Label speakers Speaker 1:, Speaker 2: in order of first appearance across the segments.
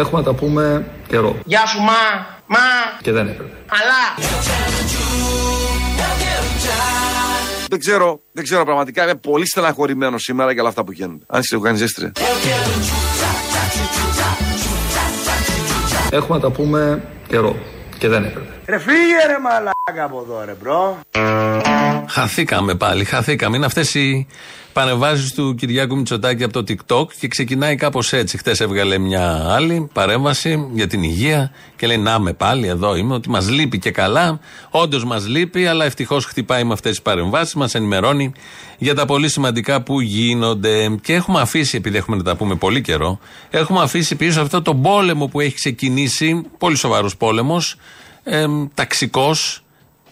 Speaker 1: Έχουμε να τα πούμε καιρό.
Speaker 2: Γεια σου μα, μα.
Speaker 1: Και δεν έπρεπε.
Speaker 2: Αλλά.
Speaker 3: Δεν ξέρω, δεν ξέρω πραγματικά. Είμαι πολύ στεναχωρημένο σήμερα για όλα αυτά που γίνονται. Αν είσαι οργανιζέστρια.
Speaker 1: Έχουμε να τα πούμε καιρό. Και δεν έπρεπε.
Speaker 4: Ρε φύγε ρε μαλάκα από εδώ ρε bro.
Speaker 5: Χαθήκαμε πάλι, χαθήκαμε. Είναι αυτές οι παρεμβάσεις του Κυριάκου Μητσοτάκη από το TikTok και ξεκινάει κάπως έτσι. Χθε έβγαλε μια άλλη παρέμβαση για την υγεία και λέει: Να με πάλι, εδώ είμαι, ότι μας λείπει και καλά. Όντως μας λείπει, αλλά ευτυχώς χτυπάει με αυτές τις παρεμβάσεις, μας ενημερώνει για τα πολύ σημαντικά που γίνονται. Και έχουμε αφήσει, επειδή έχουμε να τα πούμε πολύ καιρό, έχουμε αφήσει πίσω αυτό το πόλεμο που έχει ξεκινήσει, πολύ σοβαρός πόλεμος, ε, ταξικός,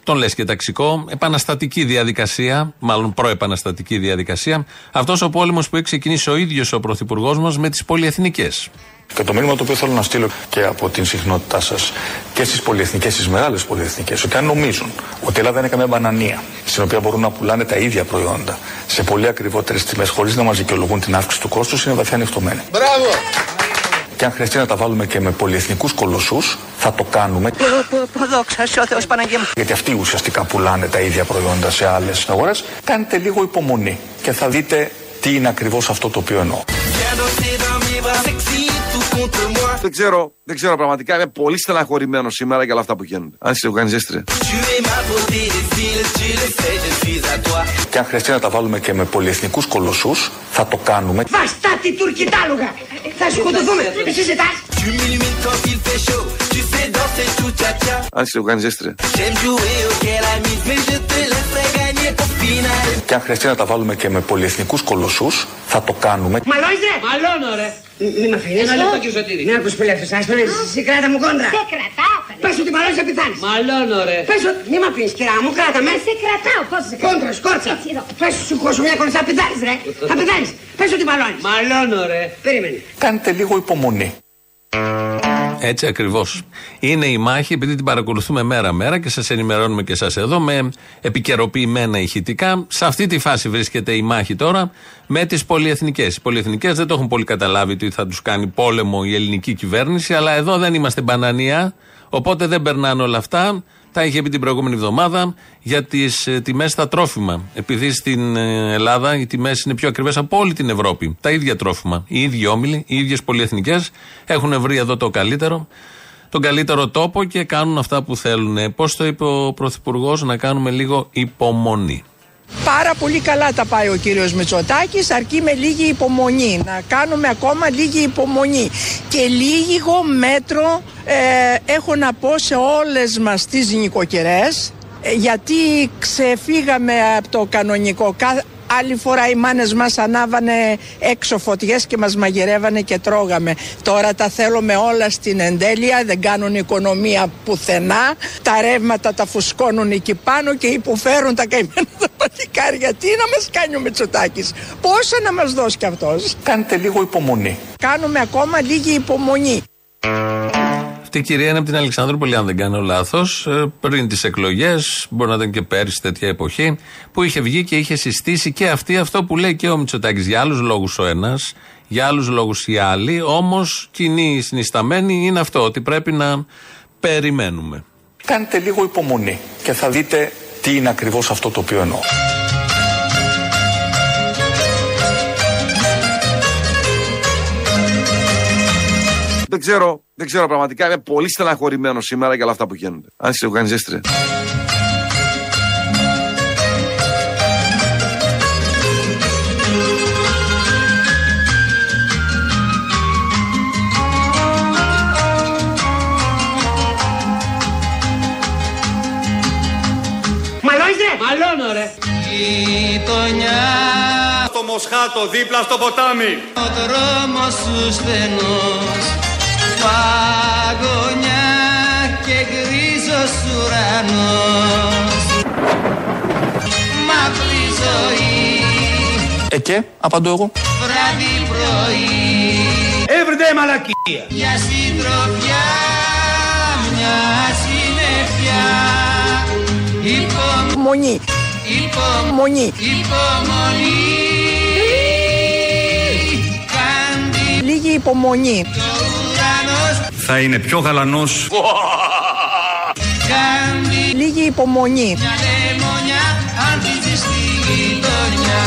Speaker 5: τον λες και ταξικό, επαναστατική διαδικασία, μάλλον προεπαναστατική διαδικασία. Αυτός ο πόλεμος που έχει ξεκινήσει ο ίδιος ο Πρωθυπουργός μας με τις πολυεθνικές.
Speaker 6: Και το μήνυμα το οποίο θέλω να στείλω και από την συχνότητά σας και στις πολυεθνικές, στις μεγάλες πολυεθνικές, ότι αν νομίζουν ότι η Ελλάδα είναι καμία μπανανία, στην οποία μπορούν να πουλάνε τα ίδια προϊόντα σε πολύ ακριβότερες τιμές, χωρίς να μας δικαιολογούν την αύξηση του κόστους, είναι βαθιά ανοιχτωμένοι.
Speaker 2: Μπράβο.
Speaker 6: Και αν χρειαστεί να τα βάλουμε και με πολυεθνικούς κολοσσούς, θα το κάνουμε.
Speaker 2: Δόξα ο Θεός Παναγία μου.
Speaker 6: Γιατί αυτοί ουσιαστικά πουλάνε τα ίδια προϊόντα σε άλλες αγορές. Κάντε λίγο υπομονή και θα δείτε τι είναι ακριβώς αυτό το οποίο εννοώ.
Speaker 3: Δεν ξέρω, δεν ξέρω πραγματικά. Είμαι πολύ στεναχωρημένος σήμερα για όλα αυτά που γίνονται. Αν είσαι οργανιζέστρια.
Speaker 6: Και αν χρειαστεί να τα βάλουμε και με πολυεθνικούς κολοσσούς, θα το κάνουμε.
Speaker 2: Βαστάτη τουρκιτάλουγα. Θα σκοτωθούμε. Εσύ ζητάς.
Speaker 3: Αν είσαι οργανιζέστρια.
Speaker 6: Και αν χρειαστεί να τα βάλουμε και με πολυεθνικούς κολοσσούς, θα το κάνουμε.
Speaker 2: Μαλώνεις ρε. Μαλώνω ρε. Μη με αφήνεις. Ένα λεπτό και σωτήρι. Ναι, ακούς που λέω. Σας το λες. Εσύ κράτα μου κόντρα.
Speaker 7: Σε κρατάω, καλέ.
Speaker 2: Πες ότι μαλώνεις θα πεθάνεις.
Speaker 4: Μαλώνω ρε.
Speaker 2: Πες ότι μη με αφήνεις κυρά μου. Κράτα με.
Speaker 7: Σε κρατάω, πώς σε κρατάω.
Speaker 2: Κόντρα, σκόρτσα.
Speaker 7: Έτσι εδώ.
Speaker 2: Πες σου χώσω μια κόντρα. Θα πεθάνεις ρε. Θα πεθάνεις. Πες ότι μαλώνεις.
Speaker 4: Μαλώνω ρε.
Speaker 2: Περίμενε.
Speaker 6: Κάντε λίγο υπομονή.
Speaker 5: Έτσι ακριβώς. Είναι η μάχη, επειδή την παρακολουθούμε μέρα-μέρα και σας ενημερώνουμε και εσάς εδώ με επικαιροποιημένα ηχητικά. Σε αυτή τη φάση βρίσκεται η μάχη τώρα με τις πολυεθνικές. Οι πολυεθνικές δεν το έχουν πολύ καταλάβει ότι θα τους κάνει πόλεμο η ελληνική κυβέρνηση, αλλά εδώ δεν είμαστε μπανανία, οπότε δεν περνάνε όλα αυτά. Τα είχε πει την προηγούμενη εβδομάδα για τις τιμές στα τρόφιμα. Επειδή στην ε, Ελλάδα οι τιμές είναι πιο ακριβές από όλη την Ευρώπη. Τα ίδια τρόφιμα. Οι ίδιοι όμιλοι, οι ίδιες πολυεθνικές έχουν βρει εδώ το καλύτερο, τον καλύτερο τόπο και κάνουν αυτά που θέλουν. Πώς το είπε ο Πρωθυπουργός, να κάνουμε λίγο υπομονή.
Speaker 8: Πάρα πολύ καλά τα πάει ο κύριος Μητσοτάκης, αρκεί με λίγη υπομονή. Να κάνουμε ακόμα λίγη υπομονή. Και λίγο μέτρο ε, έχω να πω σε όλες μας τις νοικοκυρές, ε, γιατί ξεφύγαμε από το κανονικό. Κα- Άλλη φορά οι μάνες μας ανάβανε έξω φωτιές και μας μαγειρεύανε και τρώγαμε. Τώρα τα θέλουμε όλα στην εντέλεια, δεν κάνουν οικονομία πουθενά. Τα ρεύματα τα φουσκώνουν εκεί πάνω και υποφέρουν τα καημένα τα παλικάρια. Τι να μας κάνει ο Μητσοτάκης, πόσα να μας δώσει κι αυτός;
Speaker 6: Κάντε λίγο υπομονή.
Speaker 8: Κάνουμε ακόμα λίγη υπομονή.
Speaker 5: Αυτή η κυρία είναι από την Αλεξανδρούπολη, αν δεν κάνω λάθος, πριν τις εκλογές, μπορεί να ήταν και πέρυσι τέτοια εποχή, που είχε βγει και είχε συστήσει και αυτή αυτό που λέει και ο Μητσοτάκης. Για άλλους λόγους ο ένας, για άλλους λόγους οι άλλοι, όμως κοινή συνισταμένη είναι αυτό, ότι πρέπει να περιμένουμε.
Speaker 6: Κάντε λίγο υπομονή και θα δείτε τι είναι ακριβώς αυτό το οποίο εννοώ.
Speaker 3: Δεν ξέρω, δεν ξέρω πραγματικά. Είμαι πολύ στεναχωρημένος σήμερα για όλα αυτά που γίνονται. Αν είσαι οργανιζέστρια.
Speaker 2: Μαλώνεις ρε.
Speaker 4: Μαλώνω ρε.
Speaker 9: Στο Μοσχάτο, δίπλα στο ποτάμι.
Speaker 10: Ο δρόμος σου στενός Παγωνιά και γκρίζος ουρανός. Μαύρη ζωή.
Speaker 6: Ε και, απαντώ εγώ.
Speaker 10: Βράδυ πρωί.
Speaker 4: Everyday μαλακία.
Speaker 10: Για συντροφιά μια συννεφιά Υπομονή.
Speaker 8: Υπομονή,
Speaker 10: Υπομονή.
Speaker 8: Υπομονή,
Speaker 10: Υπομονή Κάντι
Speaker 8: λίγη υπομονή.
Speaker 10: Το ουρανό
Speaker 9: θα είναι πιο γαλανός
Speaker 8: Λίγη υπομονή.
Speaker 10: Μια λεμονιά ανθίζει στη γειτονιά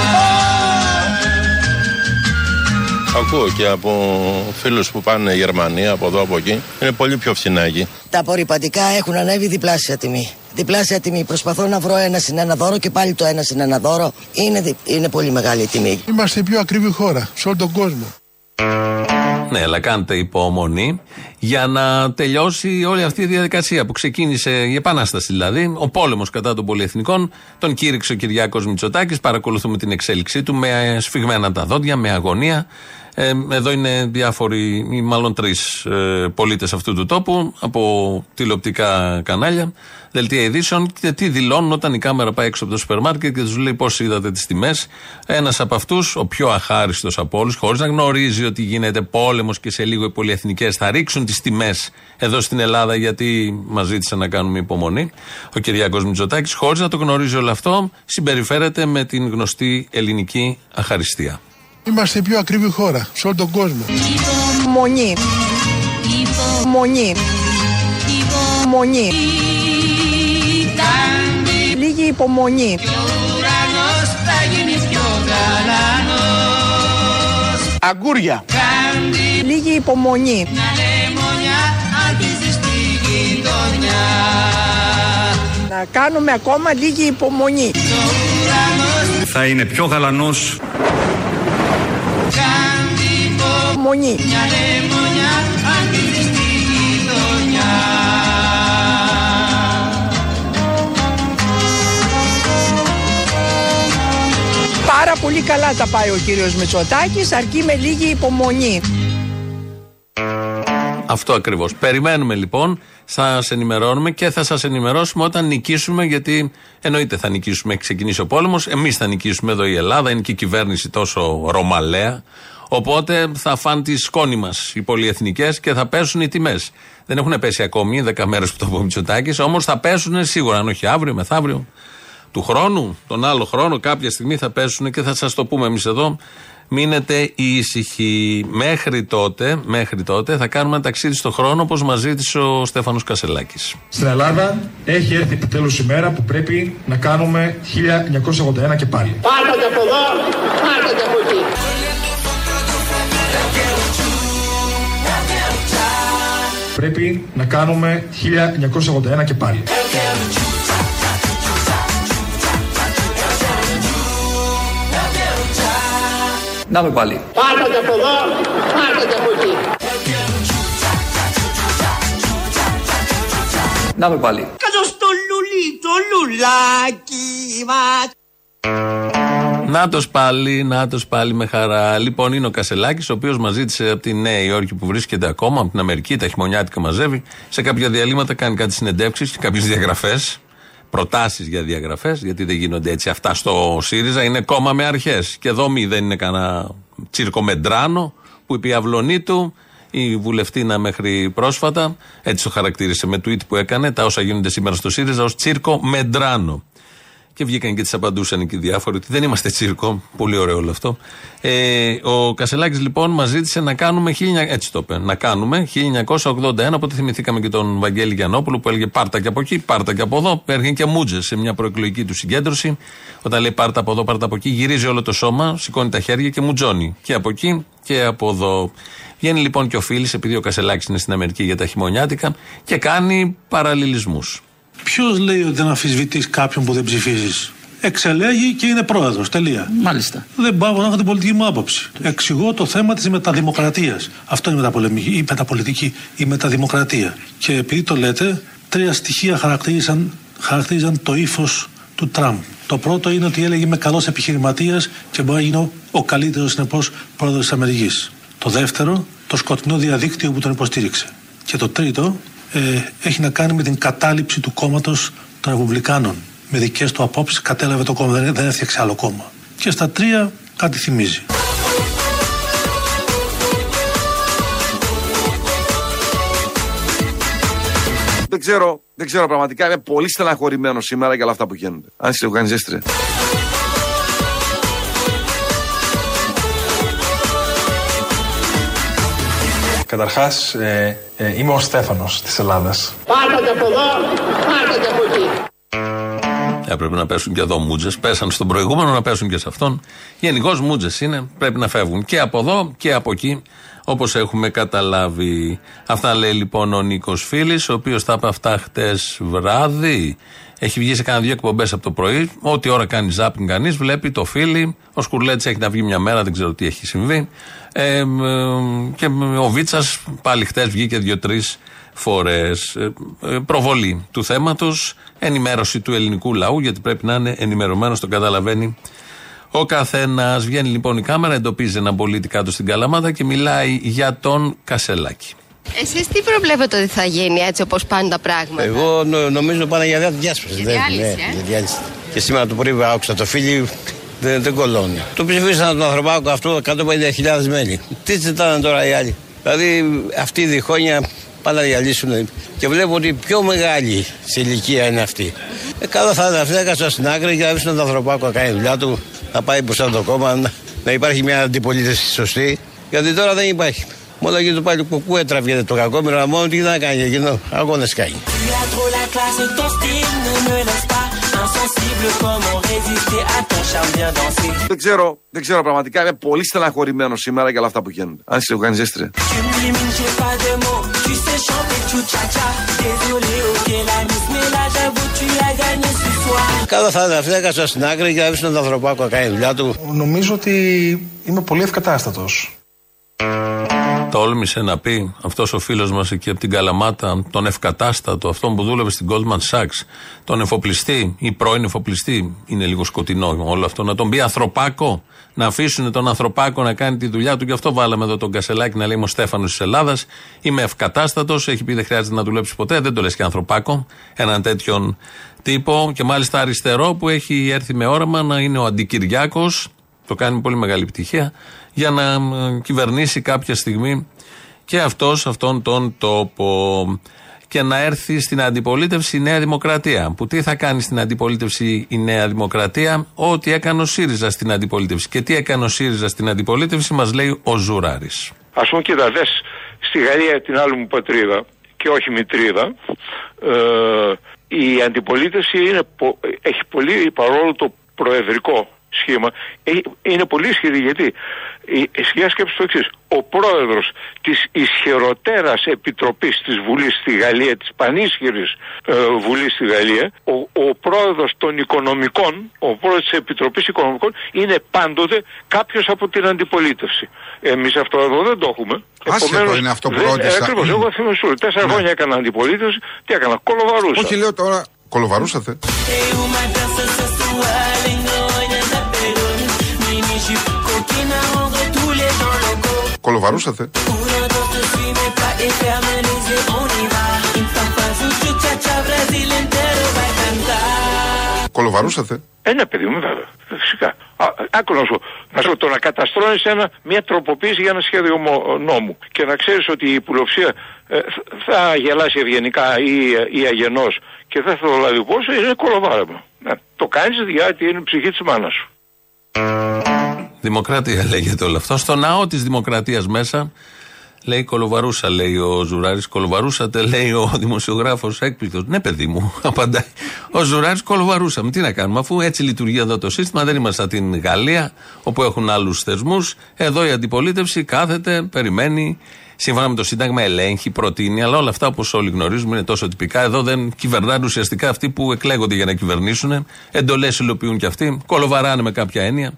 Speaker 7: Ακούω και από φίλους που πάνε Γερμανία, από εδώ από εκεί. Είναι πολύ πιο φθηνά εκεί.
Speaker 11: Τα απορριπαντικά έχουν ανέβει διπλάσια τιμή. Διπλάσια τιμή. Προσπαθώ να βρω ένα συν ένα δώρο και πάλι το ένα συν ένα δώρο. Είναι, δι- είναι πολύ μεγάλη η τιμή.
Speaker 12: Είμαστε η πιο ακριβή χώρα σε όλο τον κόσμο.
Speaker 5: Ναι, αλλά κάντε υπομονή για να τελειώσει όλη αυτή η διαδικασία που ξεκίνησε η Επανάσταση δηλαδή. Ο πόλεμος κατά των πολυεθνικών. Τον κήρυξε ο Κυριάκος Μητσοτάκης. Παρακολουθούμε την εξέλιξή του με σφιγμένα τα δόντια, με αγωνία. Ε, εδώ είναι διάφοροι, ή μάλλον τρεις ε, πολίτες αυτού του τόπου από τηλεοπτικά κανάλια, δελτία ειδήσεων και τι δηλώνουν όταν η κάμερα πάει έξω από το σούπερ μάρκετ και τους λέει πώς είδατε τις τιμές. Ένας από αυτούς, ο πιο αχάριστος από όλους, χωρίς να γνωρίζει ότι γίνεται πόλεμος και σε λίγο οι πολυεθνικές θα ρίξουν τις τιμές εδώ στην Ελλάδα γιατί μας ζήτησε να κάνουμε υπομονή. Ο Κυριάκος Μητσοτάκης, χωρίς να το γνωρίζει όλο αυτό, συμπεριφέρεται με την γνωστή ελληνική αχαριστία.
Speaker 12: Είμαστε η πιο ακριβή χώρα σε όλο τον κόσμο.
Speaker 8: Υπομονή. Υπομονή. Υπομονή. Λίγη υπομονή.
Speaker 10: Ο ουρανός θα γίνει πιο γαλανός
Speaker 4: Αγκούρια.
Speaker 8: Λίγη υπομονή.
Speaker 10: Μια λεμονιά ανθίζει στη γειτονιά
Speaker 8: Να κάνουμε ακόμα λίγη υπομονή.
Speaker 9: Θα είναι πιο γαλανός
Speaker 8: Υπομονή.
Speaker 10: Μια λεμονιά ανθίζει στη γειτονιά
Speaker 8: Πάρα πολύ καλά τα πάει ο κύριος Μητσοτάκης, αρκεί με λίγη υπομονή.
Speaker 5: Αυτό ακριβώς. Περιμένουμε λοιπόν, θα σας ενημερώνουμε και θα σας ενημερώσουμε όταν νικήσουμε, γιατί εννοείται θα νικήσουμε. Έχει ξεκινήσει ο πόλεμος. Εμείς θα νικήσουμε εδώ η Ελλάδα. Είναι και η κυβέρνηση τόσο ρωμαλαία. Οπότε θα φάνε τη σκόνη μας οι πολυεθνικές και θα πέσουν οι τιμές. Δεν έχουν πέσει ακόμη, 10 μέρες που το πω Μητσοτάκης, όμως θα πέσουν σίγουρα, αν όχι αύριο, μεθαύριο. Του χρόνου, τον άλλο χρόνο, κάποια στιγμή θα πέσουν και θα σας το πούμε εμείς εδώ. Μείνετε ήσυχοι. Μέχρι τότε, μέχρι τότε θα κάνουμε ένα ταξίδι στο χρόνο όπως μας ζήτησε ο Στέφανος Κασελάκης.
Speaker 13: Στην Ελλάδα έχει έρθει επιτέλους η μέρα που πρέπει να κάνουμε 1981 και πάλι.
Speaker 10: Πάρτε και από εδώ, πάρτε και από εκεί
Speaker 13: Πρέπει να κάνουμε 1981 και πάλι.
Speaker 1: Να με πάλι.
Speaker 10: Πάρτε και από εδώ, πάρτε και από εκεί
Speaker 1: Να με πάλι.
Speaker 10: Κάτω στο λουλί, το λουλάκι μας
Speaker 5: Νάτο πάλι, νάτο πάλι με χαρά. Λοιπόν, είναι ο Κασελάκης, ο οποίος μας ζήτησε από τη Νέα Υόρκη που βρίσκεται ακόμα, από την Αμερική, τα χειμωνιάτικα μαζεύει. Σε κάποια διαλύματα κάνει κάτι συνεντεύξεις και κάποιες διαγραφές. Προτάσεις για διαγραφές, γιατί δεν γίνονται έτσι αυτά στο ΣΥΡΙΖΑ. Είναι κόμμα με αρχές. Και εδώ μη δεν είναι κανένα τσίρκο μεντράνο που είπε η αυλωνή του, η βουλευτήνα μέχρι πρόσφατα. Έτσι το χαρακτήρισε με tweet που έκανε. Τα όσα γίνονται σήμερα στο ΣΥΡΙΖΑ ως τσίρκο μεντράνο. Και βγήκαν και τις απαντούσαν εκεί διάφοροι ότι δεν είμαστε τσίρκο. Πολύ ωραίο όλο αυτό. Ε, ο Κασελάκης λοιπόν μας ζήτησε να κάνουμε. 1000, έτσι το είπε. Να κάνουμε 1981. Οπότε θυμηθήκαμε και τον Βαγγέλη Γιανόπουλο που έλεγε Πάρτα και από εκεί, πάρτα και από εδώ. Έρχεται και μούτζε σε μια προεκλογική του συγκέντρωση. Όταν λέει Πάρτα από εδώ, πάρτα από εκεί, γυρίζει όλο το σώμα, σηκώνει τα χέρια και μουτζώνει. Και από εκεί και από εδώ. Βγαίνει λοιπόν και ο Φίλης, επειδή ο Κασελάκης είναι στην Αμερική για τα χειμωνιάτικα, και κάνει παραλληλισμούς.
Speaker 14: Ποιος λέει ότι δεν αμφισβητείς κάποιον που δεν ψηφίζεις; Εξελέγει και είναι πρόεδρος. Τελεία.
Speaker 15: Μάλιστα.
Speaker 14: Δεν πάω να έχω την πολιτική μου άποψη. Εξηγώ το θέμα της μεταδημοκρατίας. Αυτό είναι η μεταπολεμική, η μεταπολιτική, η μεταδημοκρατία. Και επειδή το λέτε, τρία στοιχεία χαρακτήριζαν, χαρακτήριζαν το ύφος του Τραμπ. Το πρώτο είναι ότι έλεγε Είμαι καλός επιχειρηματίας και μπορεί να γίνω ο καλύτερος συνεπώς πρόεδρος της Αμερικής. Το δεύτερο, το σκοτεινό διαδίκτυο που τον υποστήριξε. Και το τρίτο, ε, έχει να κάνει με την κατάληψη του κόμματος των Ρεπουμπλικάνων. Με δικές του απόψεις κατέλαβε το κόμμα, δεν, δεν έφτιαξε άλλο κόμμα. Και στα τρία κάτι θυμίζει.
Speaker 3: Δεν ξέρω, δεν ξέρω πραγματικά. Είμαι πολύ στεναχωρημένος σήμερα για όλα αυτά που γίνονται. Αν σε κάνει ζέστρε.
Speaker 15: Καταρχάς, ε, ε, είμαι ο Στέφανος της Ελλάδας.
Speaker 10: Πάρτε και από εδώ, πάρτε και από εκεί.
Speaker 5: Έπρεπε να πέσουν και εδώ μούτζε. Πέσαν στον προηγούμενο να πέσουν και σε αυτόν. Γενικώς μούτζε είναι. Πρέπει να φεύγουν και από εδώ και από εκεί. Όπως έχουμε καταλάβει. Αυτά λέει λοιπόν ο Νίκος Φίλης, ο οποίος τα είπε αυτά χτες βράδυ. Έχει βγει σε κάνα δύο εκπομπές από το πρωί. Ό,τι ώρα κάνει ζάπινγκ κανείς, βλέπει το φίλι. Ο Σκουρλέτης έχει να βγει μια μέρα, δεν ξέρω τι έχει συμβεί. Ε, ε, και ο Βίτσας πάλι χτες βγήκε δύο-τρεις φορές. Ε, προβολή του θέματος, ενημέρωση του ελληνικού λαού, γιατί πρέπει να είναι ενημερωμένος, το καταλαβαίνει ο καθένας. Βγαίνει λοιπόν η κάμερα, εντοπίζει έναν πολίτη κάτω στην καλαμάδα και μιλάει για τον Κασελάκη.
Speaker 16: Εσείς τι προβλέπετε ότι θα γίνει έτσι όπως πάνε τα πράγματα;
Speaker 17: Εγώ νο- νομίζω πάνε για διάσπαση.
Speaker 16: Για
Speaker 17: Δεν-
Speaker 16: διάλυση,
Speaker 17: ναι,
Speaker 16: ε;
Speaker 17: για διάλυση. Και σήμερα το πρωί άκουσα το φίλι, δεν, δεν κολώνει. Το ψηφίσαν τον ανθρωπάκο αυτό 150.000 μέλη. Τι ζητάνε τώρα οι άλλοι; Δηλαδή αυτοί οι διχόνια πάνε να διαλύσουν. Και βλέπω ότι η πιο μεγάλη σε ηλικία είναι αυτή. Ε, καλό θα είναι αυτή να κάτσουν στην άκρη και να αφήσουν τον ανθρωπάκο να κάνει δουλειά του, να πάει μπροστά το κόμμα, να, να υπάρχει μια αντιπολίτευση σωστή. Γιατί τώρα δεν υπάρχει. Μόνο εκεί το πάλι κουκού έτραβε το κακόμοιρο, αλλά μόνο τι να κάνει εκείνο, αγώνες κάνει.
Speaker 18: Tu as trop la classe, ton style ne me laisse pas insensible. Comment résister à ton charme bien dansé?
Speaker 3: Δεν ξέρω, δεν ξέρω πραγματικά. Είμαι πολύ στεναχωρημένο σήμερα για όλα αυτά που γίνονται. Αν είσαι οργανιζέστρια.
Speaker 18: Tu m'élimines, j'ai pas de mots. Tu sais chanter tout cha-cha. Désolé, ok, la miss, mais là j'avoue, tu as gagné ce soir.
Speaker 17: Καλό θα είναι αυτή να κάτσουν στην άκρη και να αφήσουν τον ανθρωπάκο να κάνει δουλειά του.
Speaker 15: Νομίζω ότι είμαι πολύ ευκατάστατος.
Speaker 5: Τόλμησε να πει αυτός ο φίλος μας εκεί από την Καλαμάτα, τον ευκατάστατο, αυτόν που δούλευε στην Goldman Sachs, τον εφοπλιστή ή πρώην εφοπλιστή, είναι λίγο σκοτεινό όλο αυτό, να τον πει ανθρωπάκο, να αφήσουν τον ανθρωπάκο να κάνει τη δουλειά του. Γι' αυτό βάλαμε εδώ τον Κασελάκη να λέει Είμαι ο Στέφανος της Ελλάδας. Είμαι ευκατάστατος. Έχει πει δεν χρειάζεται να δουλέψει ποτέ. Δεν το λες και ανθρωπάκο. Έναν τέτοιον τύπο και μάλιστα αριστερό που έχει έρθει με όραμα να είναι ο Αντικυριάκος. Το κάνει με πολύ μεγάλη επιτυχία για να ε, κυβερνήσει κάποια στιγμή και αυτός αυτόν τον τόπο και να έρθει στην αντιπολίτευση η Νέα Δημοκρατία. Που τι θα κάνει στην αντιπολίτευση η Νέα Δημοκρατία, ό,τι έκανε ο ΣΥΡΙΖΑ στην αντιπολίτευση. Και τι έκανε ο ΣΥΡΙΖΑ στην αντιπολίτευση, μας λέει ο Ζουράρης.
Speaker 19: Α πούμε, κοίτα, δες στη Γαλλία την άλλη μου πατρίδα και όχι μητρίδα, ε, η αντιπολίτευση είναι, πο- έχει πολύ, παρόλο το προεδρικό σχήμα, έχει- είναι πολύ ισχυρή γιατί η, η σκιά σκέψης το εξής. Ο πρόεδρος της ισχυροτέρας επιτροπής της Βουλής στη Γαλλία, της πανίσχυρης ε, Βουλής στη Γαλλία, ο, ο πρόεδρος των οικονομικών, ο πρόεδρος της Επιτροπής Οικονομικών είναι πάντοτε κάποιος από την αντιπολίτευση. Εμείς αυτό εδώ δεν το έχουμε.
Speaker 20: Άσχετο είναι αυτό που
Speaker 19: δεν-
Speaker 20: ρώτησα.
Speaker 19: ε, Ακριβώς, εγώ θυμάμαι σου. Τέσσερα
Speaker 20: Ναι.
Speaker 19: χρόνια έκανα αντιπολίτευση. Τι έκανα, κολοβαρούσα.
Speaker 20: Όχι, λέω τώρα. Κολοβαρούσατε.
Speaker 18: Et
Speaker 20: Κολοβαρούσατε.
Speaker 18: Où la danse ne suit mes pas et ferme les yeux, on y va. Une papa joue cha-cha, Brésil entero va a cantar.
Speaker 20: Κολοβαρούσατε.
Speaker 19: Ε, ναι, παιδί μου, βέβαια. Φυσικά. Α, άκου να σου, πω. να σου πω, το να καταστρώνεις ένα, μια τροποποίηση για ένα σχέδιο μο- νόμου και να ξέρεις ότι η υπουλοψία ε, θ- θα γελάσει ευγενικά ή, ή αγενός και δεν θα το λάβει πόσο, είναι κολοβάρεμα. Ναι. Το κάνεις γιατί είναι η ψυχή της μάνας σου.
Speaker 5: Δημοκρατία λέγεται όλο αυτό. Στο ναό της Δημοκρατίας μέσα λέει κολοβαρούσα, λέει ο Ζουράρης. Κολοβαρούσατε, λέει ο δημοσιογράφος έκπληκτος. Ναι, παιδί μου, απαντάει. Ο Ζουράρης κολοβαρούσαμε. Τι να κάνουμε, αφού έτσι λειτουργεί εδώ το σύστημα. Δεν είμαστε στην Γαλλία, όπου έχουν άλλους θεσμούς. Εδώ η αντιπολίτευση κάθεται, περιμένει. Σύμφωνα με το Σύνταγμα, ελέγχει, προτείνει, αλλά όλα αυτά όπως όλοι γνωρίζουμε είναι τόσο τυπικά. Εδώ δεν κυβερνάνε ουσιαστικά αυτοί που εκλέγονται για να κυβερνήσουν. Εντολές υλοποιούν κι αυτοί. Κολοβαράνε με κάποια έννοια.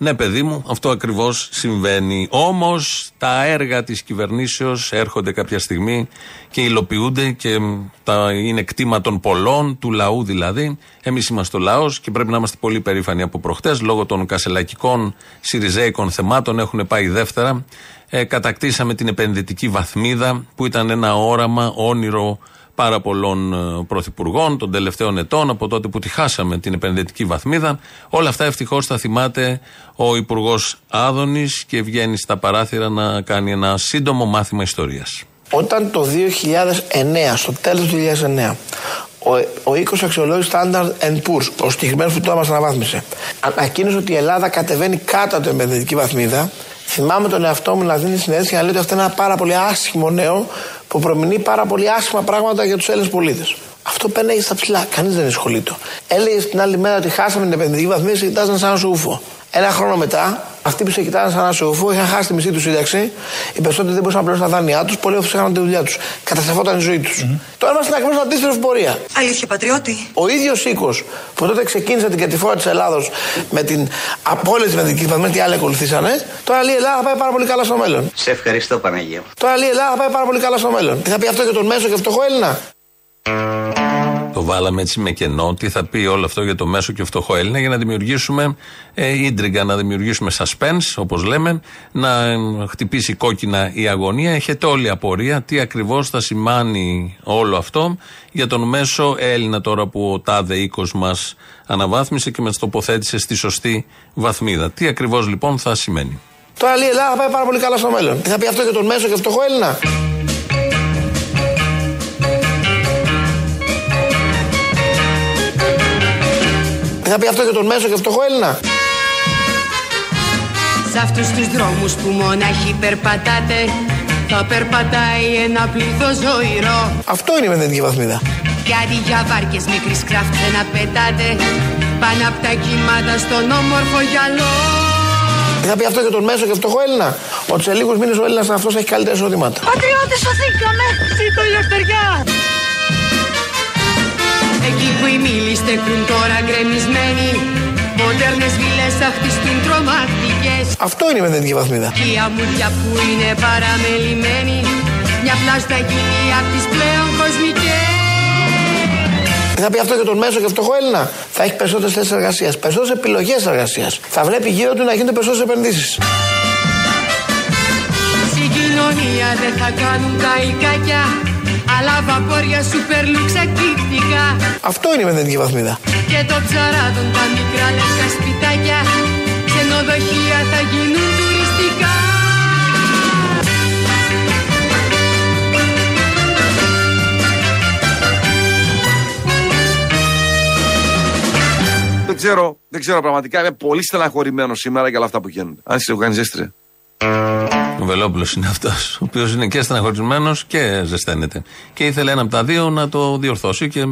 Speaker 5: Ναι, παιδί μου, αυτό ακριβώς συμβαίνει. Όμως τα έργα της κυβερνήσεως έρχονται κάποια στιγμή και υλοποιούνται και μ, τα είναι κτήμα των πολλών, του λαού δηλαδή. Εμείς είμαστε ο λαός και πρέπει να είμαστε πολύ περήφανοι από προχτές. Λόγω των κασελακικών σιριζέικων θεμάτων έχουν πάει δεύτερα. Ε, κατακτήσαμε την επενδυτική βαθμίδα που ήταν ένα όραμα, όνειρο πάρα πολλών ε, πρωθυπουργών των τελευταίων ετών, από τότε που τη χάσαμε την επενδυτική βαθμίδα. Όλα αυτά ευτυχώς τα θυμάται ο Υπουργός Άδωνης και βγαίνει στα παράθυρα να κάνει ένα σύντομο μάθημα ιστορίας.
Speaker 21: Όταν το 2009, στο τέλος του 2009, ο, ο οίκος αξιολόγηση Standard Poor's, ο συγκεκριμένο που τώρα μας αναβάθμισε, ανακοίνωσε ότι η Ελλάδα κατεβαίνει κάτω από την επενδυτική βαθμίδα, Θυμάμαι τον εαυτό μου να δίνει συνέντευξη και να λέει ότι αυτό είναι ένα πάρα πολύ άσχημο νέο που προμηνεί πάρα πολύ άσχημα πράγματα για τους Έλληνες πολίτες. Αυτό παίρνει στα ψηλά. Κανείς δεν ασχολείται. Έλεγε την άλλη μέρα ότι χάσαμε την επενδυτική βαθμίδα και κοιτάζαν σαν ένα σούφο. Ένα χρόνο μετά, αυτοί που σε κοιτάζαν σαν ένα σούφο είχαν χάσει τη μισή τους σύνταξη. Οι περισσότεροι δεν μπορούσαν να πληρώσουν τα δάνειά τους. Πολλοί αυτού έκαναν τη δουλειά τους. Καταστρεφόταν η ζωή τους. Τώρα είμαστε ακριβώ αντίστροφη πορεία.
Speaker 22: Αλήθεια, πατριώτη.
Speaker 21: Ο ίδιος οίκος που τότε ξεκίνησε την κατηφόρα της Ελλάδος με την απόλυτη επενδυτική βαθμίδα, τι άλλοι ακολουθήσανε, τώρα λέει η Ελλάδα θα πάει πάρα πολύ καλά στο μέλλον.
Speaker 22: Σε ευχαριστώ, Παναγία.
Speaker 21: Τώρα λέει η Ελλάδα θα πάει πάρα πολύ καλά στο μέλλον. Τι θα πει αυτό για τον μέσο και φτωχό Έλληνα;
Speaker 5: Το βάλαμε έτσι με κενό. Τι θα πει όλο αυτό για το μέσο και φτωχό Έλληνα για να δημιουργήσουμε ε, ίντριγκα, να δημιουργήσουμε suspense, όπως λέμε, να ε, χτυπήσει κόκκινα η αγωνία. Έχετε όλη απορία τι ακριβώς θα σημάνει όλο αυτό για τον μέσο Έλληνα τώρα που ο τάδε οίκος μας αναβάθμισε και μας τοποθέτησε στη σωστή βαθμίδα. Τι ακριβώς λοιπόν θα σημαίνει;
Speaker 21: Τώρα λέει η Ελλάδα θα πάει πάρα πολύ καλά στο μέλλον. Τι θα πει αυτό για τον μέσο και φτωχό Έλληνα. Θα πει αυτό για τον μέσο και φτωχό Έλληνα.
Speaker 23: Σε αυτούς τους δρόμους που μονάχοι περπατάτε Θα περπατάει ένα πλήθος ζωηρό
Speaker 21: Αυτό είναι η επενδυτική βαθμίδα.
Speaker 23: Και αντί για βάρκες μικρής κράφτε να πετάτε Πάνω απ' τα κύματα στον όμορφο γυαλό
Speaker 21: Τι θα πει αυτό για τον μέσο και φτωχό Έλληνα. Ότι σε λίγους μήνες ο Έλληνας αυτός έχει καλύτερα εισοδήματα.
Speaker 23: Πατριώτες σωθήκαμε! Ζήτω η ελευθεριά! Εκεί που οι μήλοι στεκούν τώρα γκρεμισμένοι Μοντέρνες βίλες θα χτιστούν τρομακτικές
Speaker 21: Αυτό είναι η επενδυτική βαθμίδα.
Speaker 23: Και η αμμούδια που είναι παραμελημένη Μια πλάστα θα γίνει απ' τις πλέον κοσμικές
Speaker 21: Τι θα πει αυτό για τον μέσο και φτωχό Έλληνα. Θα έχει περισσότερες θέσεις εργασίας, περισσότερες επιλογές εργασίας. Θα βλέπει γύρω του να γίνονται περισσότερες επενδύσεις.
Speaker 23: Στην κοινωνία δεν θα κάνουν τα οικάκια Αλλά βαπόρια σούπερ λουξακίφτικα
Speaker 21: Αυτό είναι η επενδυτική βαθμίδα.
Speaker 23: Και το ψαράδων τα μικρά λευκά σπιτάκια Ξενοδοχεία θα γίνουν τουριστικά
Speaker 3: Δεν ξέρω, δεν ξέρω πραγματικά. Είμαι πολύ στεναχωρημένος σήμερα για όλα αυτά που γίνονται. Αν είσαι οργανιζέστρια.
Speaker 5: Ο Βελόπουλος είναι αυτός, ο οποίος είναι και στεναχωρημένο και ζεσταίνεται. Και ήθελε ένα από τα δύο να το διορθώσει και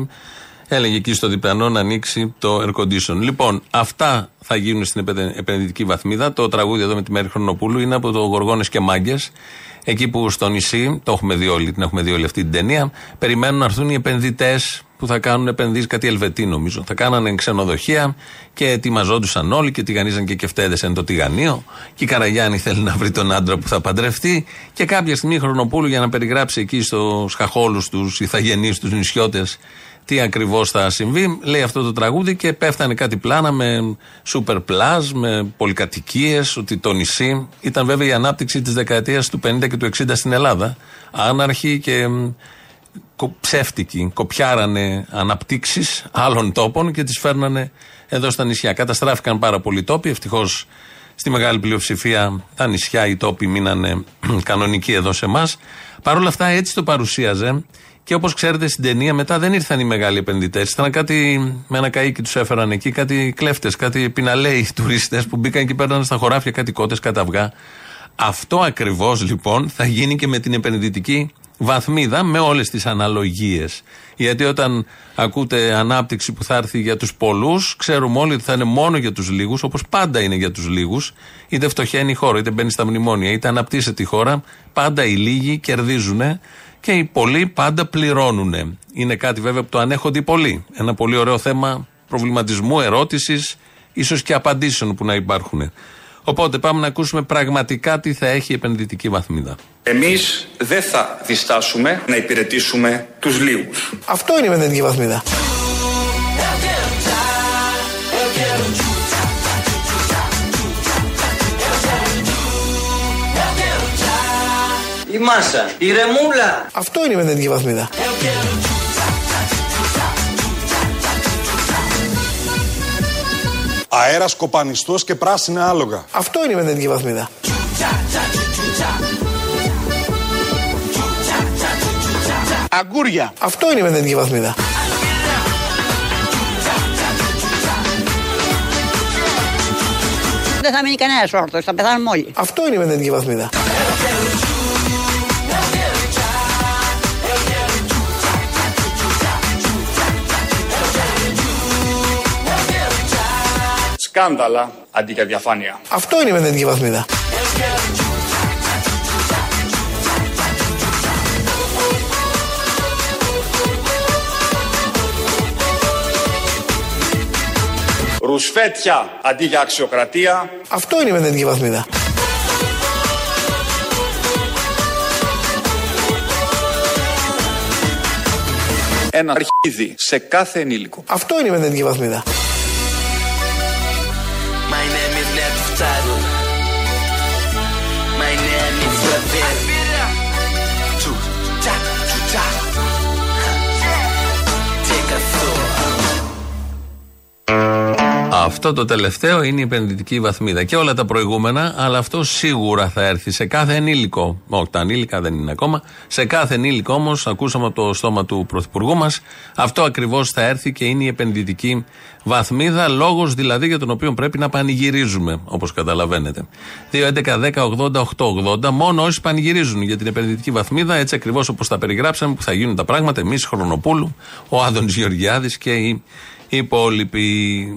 Speaker 5: έλεγε εκεί στο διπλανό να ανοίξει το air condition. Λοιπόν, αυτά θα γίνουν στην επενδυ- επενδυτική βαθμίδα. Το τραγούδι εδώ με τη Μέρη Χρονοπούλου είναι από το Γοργόνες και Μάγκες. Εκεί που στο νησί, το έχουμε δει όλοι, την έχουμε δει όλη αυτή την ταινία, περιμένουν να έρθουν οι επενδυτές που θα κάνουν επενδύσεις, κάτι Ελβετοί νομίζω. Θα κάνανε ξενοδοχεία και ετοιμαζόντουσαν όλοι και τηγανίζαν και κεφτέδε εν το τηγανίο. Και η Καραγιάννη θέλει να βρει τον άντρα που θα παντρευτεί. Και κάποια στιγμή η Χρονοπούλου για να περιγράψει εκεί στου χαχόλου τους ηθαγενεί, τους νησιώτες, τι ακριβώς θα συμβεί. Λέει αυτό το τραγούδι και πέφτανε κάτι πλάνα με super plus, με πολυκατοικίες, ότι το νησί ήταν βέβαια η ανάπτυξη της δεκαετίας του 50 και του 60 στην Ελλάδα. Άναρχη και μ, κο- ψεύτικοι. Κοπιάρανε αναπτύξεις άλλων τόπων και τις φέρνανε εδώ στα νησιά. Καταστράφηκαν πάρα πολλοί τόποι. Ευτυχώς στη μεγάλη πλειοψηφία τα νησιά, οι τόποι μείνανε κανονικοί εδώ σε εμάς. Παρ' όλα αυτά έτσι το παρουσίαζε. Και όπως ξέρετε στην ταινία μετά δεν ήρθαν οι μεγάλοι επενδυτές. Ήταν κάτι με ένα καίκι τους έφεραν εκεί, κάτι κλέφτες, κάτι πιναλέοι τουρίστες που μπήκαν και παίρναν στα χωράφια κάτι κότες, κάτι αυγά. Αυτό ακριβώς λοιπόν θα γίνει και με την επενδυτική βαθμίδα με όλες τις αναλογίες. Γιατί όταν ακούτε ανάπτυξη που θα έρθει για τους πολλούς, ξέρουμε όλοι ότι θα είναι μόνο για τους λίγους, όπως πάντα είναι για τους λίγους. Είτε φτωχαίνει η χώρα, είτε μπαίνει στα μνημόνια, είτε αναπτύσσεται η χώρα. Πάντα οι λίγοι κερδίζουν και οι πολλοί πάντα πληρώνουν. Είναι κάτι βέβαια που το ανέχονται οι πολλοί. Ένα πολύ ωραίο θέμα προβληματισμού, ερώτησης, ίσως και απαντήσεων που να υπάρχουν. Οπότε πάμε να ακούσουμε πραγματικά τι θα έχει η επενδυτική βαθμίδα.
Speaker 9: Εμείς δεν θα διστάσουμε να υπηρετήσουμε τους λίγους.
Speaker 21: Αυτό είναι η επενδυτική βαθμίδα.
Speaker 10: Η μάσα, η ρεμούλα.
Speaker 21: Αυτό είναι η επενδυτική βαθμίδα.
Speaker 24: Αέρας κοπανιστός και πράσινα άλογα.
Speaker 21: Αυτό είναι η επενδυτική βαθμίδα.
Speaker 24: Αγκούρια.
Speaker 21: Αυτό είναι η επενδυτική βαθμίδα.
Speaker 25: δεν θα μείνει κανένας όρθιος, θα πεθάνουμε όλοι.
Speaker 21: Αυτό είναι η μεδεντική βαθμίδα.
Speaker 9: Σκάνδαλα αντί για διαφάνεια.
Speaker 21: Αυτό είναι η μεδεντική βαθμίδα.
Speaker 9: Ρουσφέτια αντί για αξιοκρατία.
Speaker 21: Αυτό είναι η μεδεντική βαθμίδα.
Speaker 9: Ένα αρχίδι σε κάθε ενήλικο.
Speaker 21: Αυτό είναι η μεδεντική βαθμίδα.
Speaker 5: Αυτό το τελευταίο είναι η επενδυτική βαθμίδα. Και όλα τα προηγούμενα, αλλά αυτό σίγουρα θα έρθει σε κάθε ενήλικο. Όχι, τα ανήλικα δεν είναι ακόμα. Σε κάθε ενήλικο όμως, ακούσαμε από το στόμα του Πρωθυπουργού μας, αυτό ακριβώς θα έρθει και είναι η επενδυτική βαθμίδα. Λόγος δηλαδή για τον οποίο πρέπει να πανηγυρίζουμε, όπως καταλαβαίνετε. 2.11.10.80.880, μόνο όσοι πανηγυρίζουν για την επενδυτική βαθμίδα, έτσι ακριβώς όπως τα περιγράψαμε, που θα γίνουν τα πράγματα. Εμείς, Χρονοπούλου, ο Άδωνης Γεωργιάδης και οι οι υπόλοιποι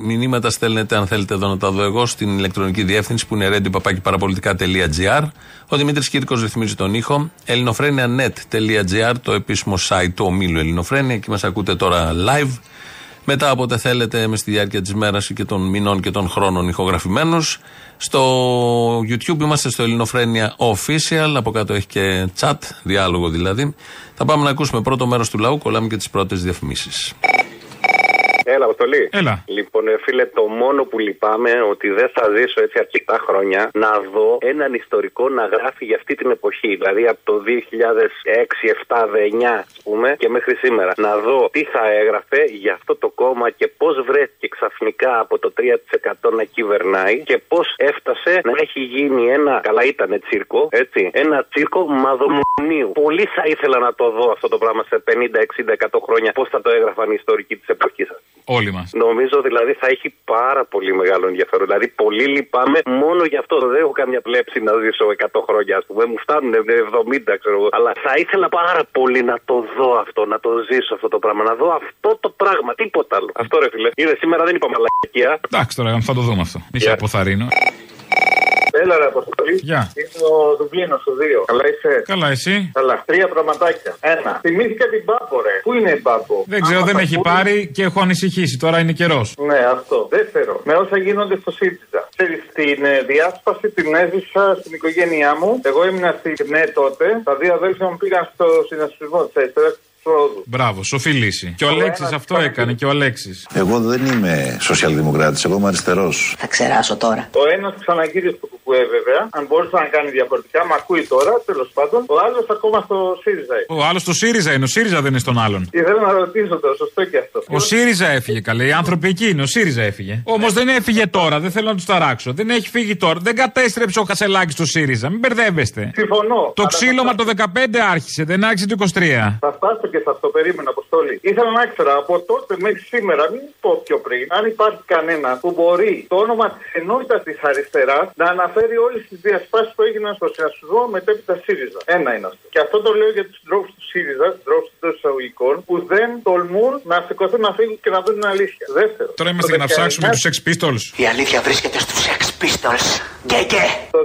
Speaker 5: μηνύματα στέλνετε, αν θέλετε εδώ να τα δω εγώ, στην ηλεκτρονική διεύθυνση που είναι radio.papakiparapolitica.gr. Ο Δημήτρης Κύρκος ρυθμίζει τον ήχο. ελληνοφρένια.net.gr, το επίσημο site του ομίλου Ελληνοφρένια. Εκεί μας ακούτε τώρα live. Μετά, όποτε θέλετε, με στη διάρκεια της μέρας και των μηνών και των χρόνων ηχογραφημένους. Στο YouTube είμαστε στο Ελληνοφρένια Official. Από κάτω έχει και chat, διάλογο δηλαδή. Θα πάμε να ακούσουμε πρώτο μέρος του λαού. Κολλάμε και τις πρώτες διαφημίσεις.
Speaker 26: Έλα, Αποστολή.
Speaker 5: Έλα.
Speaker 26: Λοιπόν, ε, φίλε, το μόνο που λυπάμαι ότι δεν θα ζήσω έτσι αρκετά χρόνια να δω έναν ιστορικό να γράφει για αυτή την εποχή. Δηλαδή από το 2006, 7, 9, ας πούμε, και μέχρι σήμερα. Να δω τι θα έγραφε για αυτό το κόμμα και πώς βρέθηκε ξαφνικά από το 3% να κυβερνάει και πώς έφτασε να έχει γίνει ένα. Καλά, ήταν τσίρκο, έτσι. Ένα τσίρκο μαδομουνίου. Πολύ θα ήθελα να το δω αυτό το πράγμα σε 50, 60, 100 χρόνια. Πώς θα το έγραφαν οι ιστορικοί της εποχής σας.
Speaker 27: Όλοι μας.
Speaker 26: Νομίζω δηλαδή θα έχει πάρα πολύ μεγάλο ενδιαφέρον. Δηλαδή, πολύ λυπάμαι μόνο γι' αυτό. Δεν έχω καμιά πλέψη να ζήσω 100 χρόνια, ας πούμε. Μου φτάνουν 70, ξέρω εγώ. Αλλά θα ήθελα πάρα πολύ να το δω αυτό, να το ζήσω αυτό το πράγμα. Να δω αυτό το πράγμα, τίποτα άλλο. Αυτό ρε φίλε. Είδε σήμερα δεν είπα μαλακία.
Speaker 27: Εντάξει τώρα, θα το δούμε αυτό. Μη σε αποθαρρύνω.
Speaker 26: Έλα ρε Αποστολή.
Speaker 27: Γεια.
Speaker 26: Είμαι ο Δουμπλίνο στο 2. Καλά είσαι;
Speaker 27: Καλά, εσύ;
Speaker 26: Καλά. Τρία πραγματάκια. Ένα. Θυμήθηκα την Μπάμπο, ρε. Πού είναι η Μπάμπο;
Speaker 27: Δεν ξέρω,
Speaker 26: Άμα
Speaker 27: δεν
Speaker 26: τα
Speaker 27: έχει
Speaker 26: ακούει-
Speaker 27: πάρει και έχω ανησυχήσει. Τώρα είναι καιρός.
Speaker 26: Ναι, αυτό. Δεύτερο, με όσα γίνονται στο ΣΥΡΙΖΑ. Ξέρεις, την ε, διάσπαση την έζησα στην οικογένειά μου. Εγώ ήμουν στη ΝΕ τότε. Τα δύο αδέλφια μου πήγαν στο συνασπισμό της αριστεράς τη Πρόοδου.
Speaker 27: Μπράβο, σοφή λύση. Και ο Αλέξης αυτό έκανε και ο Αλέξης.
Speaker 28: Εγώ δεν είμαι σοσιαλδημοκράτης, εγώ είμαι αριστερός.
Speaker 25: Θα ξεράσω τώρα.
Speaker 26: Ο ένας ξαναγύρισε στο Κουκουέ, βέβαια. Αν μπορούσε να κάνει διαφορετικά, με ακούει τώρα, τέλος πάντων. Ο άλλος ακόμα στο ΣΥΡΙΖΑ.
Speaker 27: Ο άλλος στο ΣΥΡΙΖΑ είναι, ο ΣΥΡΙΖΑ δεν είναι στον άλλον.
Speaker 26: Ήθελα να ρωτήσω το, σωστό και αυτό.
Speaker 27: Ο ΣΥΡΙΖΑ έφυγε καλέ. Οι άνθρωποι εκεί είναι. Ο ΣΥΡΙΖΑ έφυγε. Όμως δεν έφυγε τώρα. Δεν θέλω να τους ταράξω. Δεν έχει φύγει τώρα. Δεν κατέστρεψε ο Χασελάκη στο ΣΥΡΙΖΑ. Μην μπερδεύεστε.
Speaker 26: Συμφωνώ.
Speaker 27: Το ξύλωμα το 15 άρχισε. Δεν άρχισε το 23.
Speaker 26: Θα φτάσω και σε αυτό, περίμενα, Αποστόλη. Ήθελα να ήξερα από τότε μέχρι σήμερα, μην πω πιο πριν, αν υπάρχει κανένα που μπορεί το όνομα της ενότητας της αριστεράς να αναφέρει όλες τις διασπάσεις που έγιναν στο συνασπισμό μετέπειτα ΣΥΡΙΖΑ. Ένα είναι αυτό. Και αυτό το λέω για τους συντρόφου του ΣΥΡΙΖΑ, συντρόφου των εισαγωγικών, που δεν τολμούν να σηκωθούν να φύγουν και να δουν την αλήθεια. Δεύτερο.
Speaker 27: Τώρα είμαστε
Speaker 26: το
Speaker 27: για να ψάξουμε
Speaker 26: 19
Speaker 27: τους Sex Pistols.
Speaker 26: Η αλήθεια βρίσκεται στους Sex Pistols. Και και. Το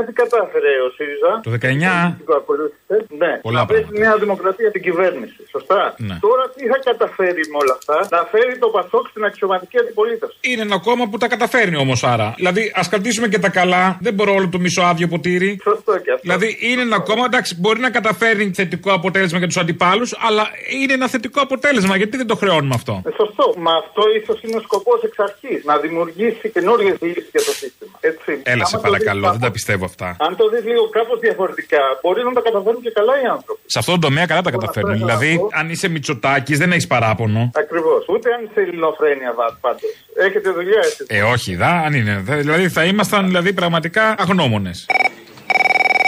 Speaker 26: 19 τι κατάφερε ο ΣΥΡΙΖΑ;
Speaker 27: Το 19.
Speaker 26: Το ακολούθησες; Ναι.
Speaker 27: Πολλά
Speaker 26: να φέρει τη Νέα Δημοκρατία την κυβέρνηση. Σωστά;
Speaker 27: Ναι.
Speaker 26: Τώρα τι θα καταφέρει με όλα αυτά; Να φέρει το Πασόκ στην αξιωματική αντιπολίτευση.
Speaker 27: Είναι ένα κόμμα που τα καταφέρνει όμως άρα. Δηλαδή, ας κρατήσουμε και τα καλά. Δεν μπορώ όλο το μισοάδιο ποτήρι.
Speaker 26: Σωστό και αυτό.
Speaker 27: Δηλαδή, είναι ένα κόμμα, εντάξει, μπορεί να καταφέρνει θετικό αποτέλεσμα για τους αντιπάλους, αλλά είναι ένα θετικό αποτέλεσμα. Γιατί δεν το χρεώνουμε αυτό;
Speaker 26: Ε, Σωστό. Μα αυτό ίσως είναι ο σκοπός εξ αρχής. Να δημιουργήσει καινούριε λύσεις για το σύστημα. Έτσι.
Speaker 27: Έλα, σε
Speaker 26: Άμα το
Speaker 27: παρακαλώ,
Speaker 26: δεις
Speaker 27: δεν τα πιστεύω αυτά.
Speaker 26: Αν το δεις λίγο κάπως διαφορετικά, μπορεί να τα καταφέρουν και καλά οι άνθρωποι.
Speaker 27: Σε αυτόν τον τομέα καλά τα καταφέρνουν.
Speaker 26: θέλω να
Speaker 27: Δηλαδή,
Speaker 26: πω-
Speaker 27: αν είσαι Μητσοτάκης, δεν έχεις παράπονο.
Speaker 26: Ακριβώς. Ούτε αν είσαι ελληνοφρένια πάντως. Έχετε δουλειά εσεί.
Speaker 27: Ε, όχι, δα, αν είναι. Δε- Δηλαδή, θα ήμασταν δηλαδή, πραγματικά αγνώμονες.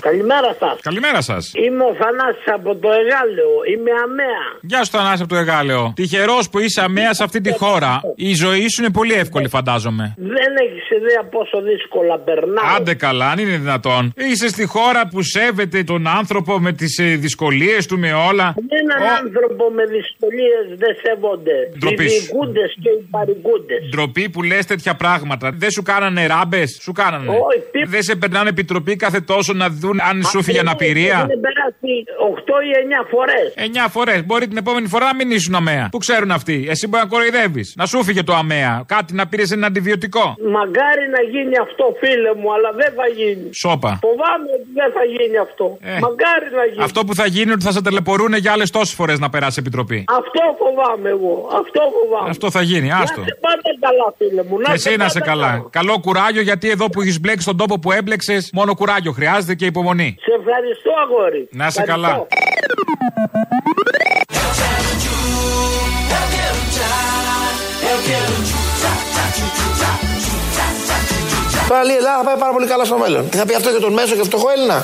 Speaker 29: Καλημέρα σας.
Speaker 27: Καλημέρα σας.
Speaker 29: Είμαι ο Θανάσης από το Εγάλεο. Είμαι αμαία.
Speaker 27: Γεια σου, Θανάση από το Εγάλεο. Τυχερός που είσαι αμαία σε αυτή τη χώρα. Η ζωή σου είναι πολύ εύκολη, φαντάζομαι.
Speaker 29: Δεν έχεις ιδέα πόσο δύσκολα περνάω.
Speaker 27: Άντε καλά, αν είναι δυνατόν. Είσαι στη χώρα που σέβεται τον άνθρωπο με τις δυσκολίες του, με όλα.
Speaker 29: Έναν άνθρωπο με δυσκολίες δεν σέβονται.
Speaker 27: Ντροπής
Speaker 29: Οι
Speaker 27: σου.
Speaker 29: διοικούντε και οι παρικούντε.
Speaker 27: Ντροπή που λες τέτοια πράγματα. Δεν σου κάνανε ράμπες, σου κάνανε.
Speaker 29: Όχι, τι-
Speaker 27: Δεν σε περνάνε επιτροπή κάθε τόσο να δουν αν σου φύγει αναπηρία.
Speaker 29: Έχουν περάσει 8 ή 9 φορές.
Speaker 27: 9 φορές. Μπορεί την επόμενη φορά να μην ήσουν αμαία. Πού ξέρουν αυτοί. Εσύ μπορεί να κοροϊδεύεις. Να σου φύγε το αμαία. Κάτι να πήρες ένα αντιβιωτικό.
Speaker 29: Μαγκάρι να γίνει αυτό, φίλε μου, αλλά δεν θα γίνει.
Speaker 27: Σόπα.
Speaker 29: Φοβάμαι ότι δεν θα γίνει αυτό.
Speaker 27: Ε.
Speaker 29: Μαγκάρι να γίνει.
Speaker 27: Αυτό που θα γίνει είναι ότι θα σε ταλαιπωρούν για άλλες τόσες φορές να περάσει επιτροπή.
Speaker 29: Αυτό φοβάμαι εγώ. Αυτό φοβάμαι.
Speaker 27: Αυτό θα γίνει, άστο.
Speaker 29: Να σε πάτε καλά, φίλε μου.
Speaker 27: Και εσύ να
Speaker 29: πάτε
Speaker 27: σε καλά. Καλό κουράγιο γιατί εδώ που έχεις μπλέξει τον τόπο που έμπλεξες, μόνο κουράγιο χρειάζεται και υπομονή.
Speaker 29: Σε ευχαριστώ, αγόρι.
Speaker 27: Να σε
Speaker 29: Ευχαριστώ.
Speaker 27: καλά.
Speaker 21: Τώρα λέει η Ελλάδα θα πάει πάρα πολύ καλά στο μέλλον. Τι θα πει αυτό για τον μέσο και φτωχό Έλληνα.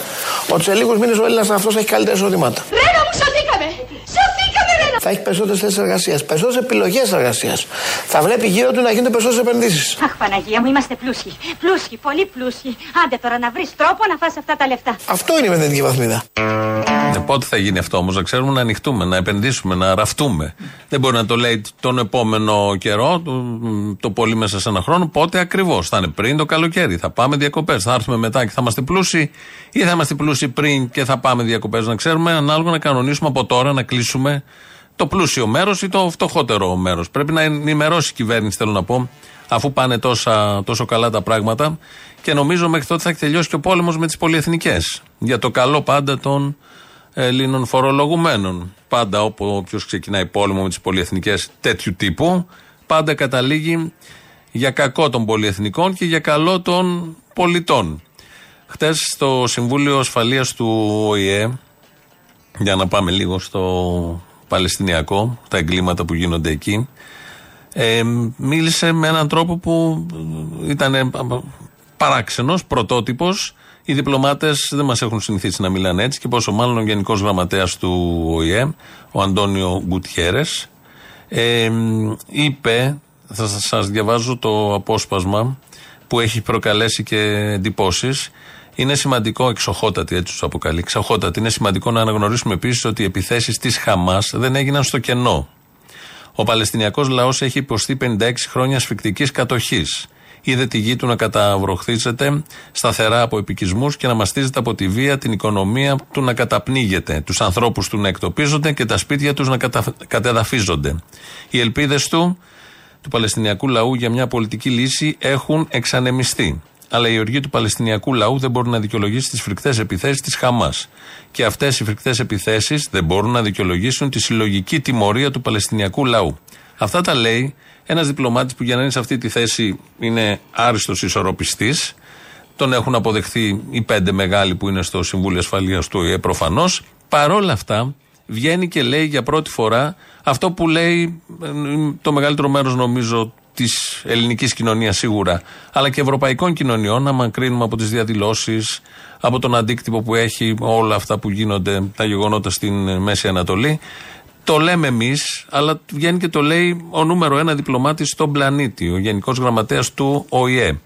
Speaker 21: Ότι σε λίγους μήνες ο Έλληνας αυτός έχει καλύτερα εισοδήματα.
Speaker 16: Ρένα μου, σωθήκαμε! Σωθήκαμε, Ρένα!
Speaker 21: Θα έχει περισσότερες θέσεις εργασίας, περισσότερες επιλογές εργασίας. Θα βλέπει γύρω του να γίνονται περισσότερες επενδύσεις.
Speaker 30: Αχ, Παναγία μου, είμαστε πλούσιοι. Πλούσιοι, πολύ πλούσιοι. Άντε τώρα να βρεις τρόπο να φας αυτά τα λεφτά.
Speaker 21: Αυτό είναι η μεδεντική βαθμίδα.
Speaker 5: Ε, πότε θα γίνει αυτό όμως, να ξέρουμε να ανοιχτούμε, να επενδύσουμε, να ραφτούμε. Δεν μπορεί να το λέει τον επόμενο καιρό, το, το πολύ μέσα σε ένα χρόνο, πότε ακριβώς. Θα είναι πριν το καλοκαίρι, θα πάμε διακοπές, θα έρθουμε μετά και θα είμαστε πλούσιοι, ή θα είμαστε πλούσιοι πριν και θα πάμε διακοπές. Να ξέρουμε ανάλογα να κανονίσουμε από τώρα να κλείσουμε το πλούσιο μέρος ή το φτωχότερο μέρος. Πρέπει να ενημερώσει η κυβέρνηση, θέλω να πω, αφού πάνε τόσα, τόσο καλά τα πράγματα. Και νομίζω μέχρι τότε θα έχει τελειώσει και ο πόλεμος με τις πολυεθνικές. Για το καλό πάντα των Ελλήνων φορολογουμένων. Πάντα όποιος ξεκινάει πόλεμο με τις πολυεθνικές τέτοιου τύπου, πάντα καταλήγει για κακό των πολυεθνικών και για καλό των πολιτών. Χτες στο Συμβούλιο Ασφαλείας του ΟΗΕ, για να πάμε λίγο στο Παλαιστινιακό, τα εγκλήματα που γίνονται εκεί, ε, μίλησε με έναν τρόπο που ήταν παράξενος, πρωτότυπος. Οι διπλωμάτες δεν μας έχουν συνηθίσει να μιλάνε έτσι και πόσο μάλλον ο Γενικός Γραμματέας του ΟΗΕ, ο Αντώνιο Γκουτιέρες, ε, είπε, θα σας διαβάζω το απόσπασμα που έχει προκαλέσει και εντυπώσεις. Είναι σημαντικό, εξοχότατη έτσι τους αποκαλεί, εξοχότατη. Είναι σημαντικό να αναγνωρίσουμε επίσης ότι οι επιθέσεις της Χαμάς δεν έγιναν στο κενό. Ο Παλαιστινιακός λαός έχει υποστεί 56 χρόνια ασφικτική κατοχής. Είδε τη γη του να καταβροχθίζεται σταθερά από επικισμούς και να μαστίζεται από τη βία, την οικονομία του να καταπνίγεται, τους ανθρώπους του να εκτοπίζονται και τα σπίτια τους να κατα... κατεδαφίζονται. Οι ελπίδες του, του Παλαιστινιακού λαού για μια πολιτική λύση έχουν εξανεμιστεί. Αλλά η οργή του Παλαιστινιακού λαού δεν μπορεί να δικαιολογήσει τις φρικτές επιθέσεις της Χαμάς. Και αυτές οι φρικτές επιθέσεις δεν μπορούν να δικαιολογήσουν τη συλλογική τιμωρία του Παλαιστινιακού λαού. Αυτά τα λέει ένας διπλωμάτης που για να είναι σε αυτή τη θέση είναι άριστος ισορροπιστής. Τον έχουν αποδεχθεί οι πέντε μεγάλοι που είναι στο Συμβούλιο Ασφαλείας του ΟΗΕ προφανώς. Παρόλα αυτά, βγαίνει και λέει για πρώτη φορά αυτό που λέει ε, το μεγαλύτερο μέρος νομίζω της ελληνικής κοινωνίας σίγουρα, αλλά και ευρωπαϊκών κοινωνιών, άμα κρίνουμε από τις διαδηλώσεις, από τον αντίκτυπο που έχει όλα αυτά που γίνονται, τα γεγονότα στην Μέση Ανατολή. Το λέμε εμείς, αλλά βγαίνει και το λέει ο νούμερο ένα διπλωμάτης στον πλανήτη, ο Γενικός Γραμματέας του ΟΗΕ.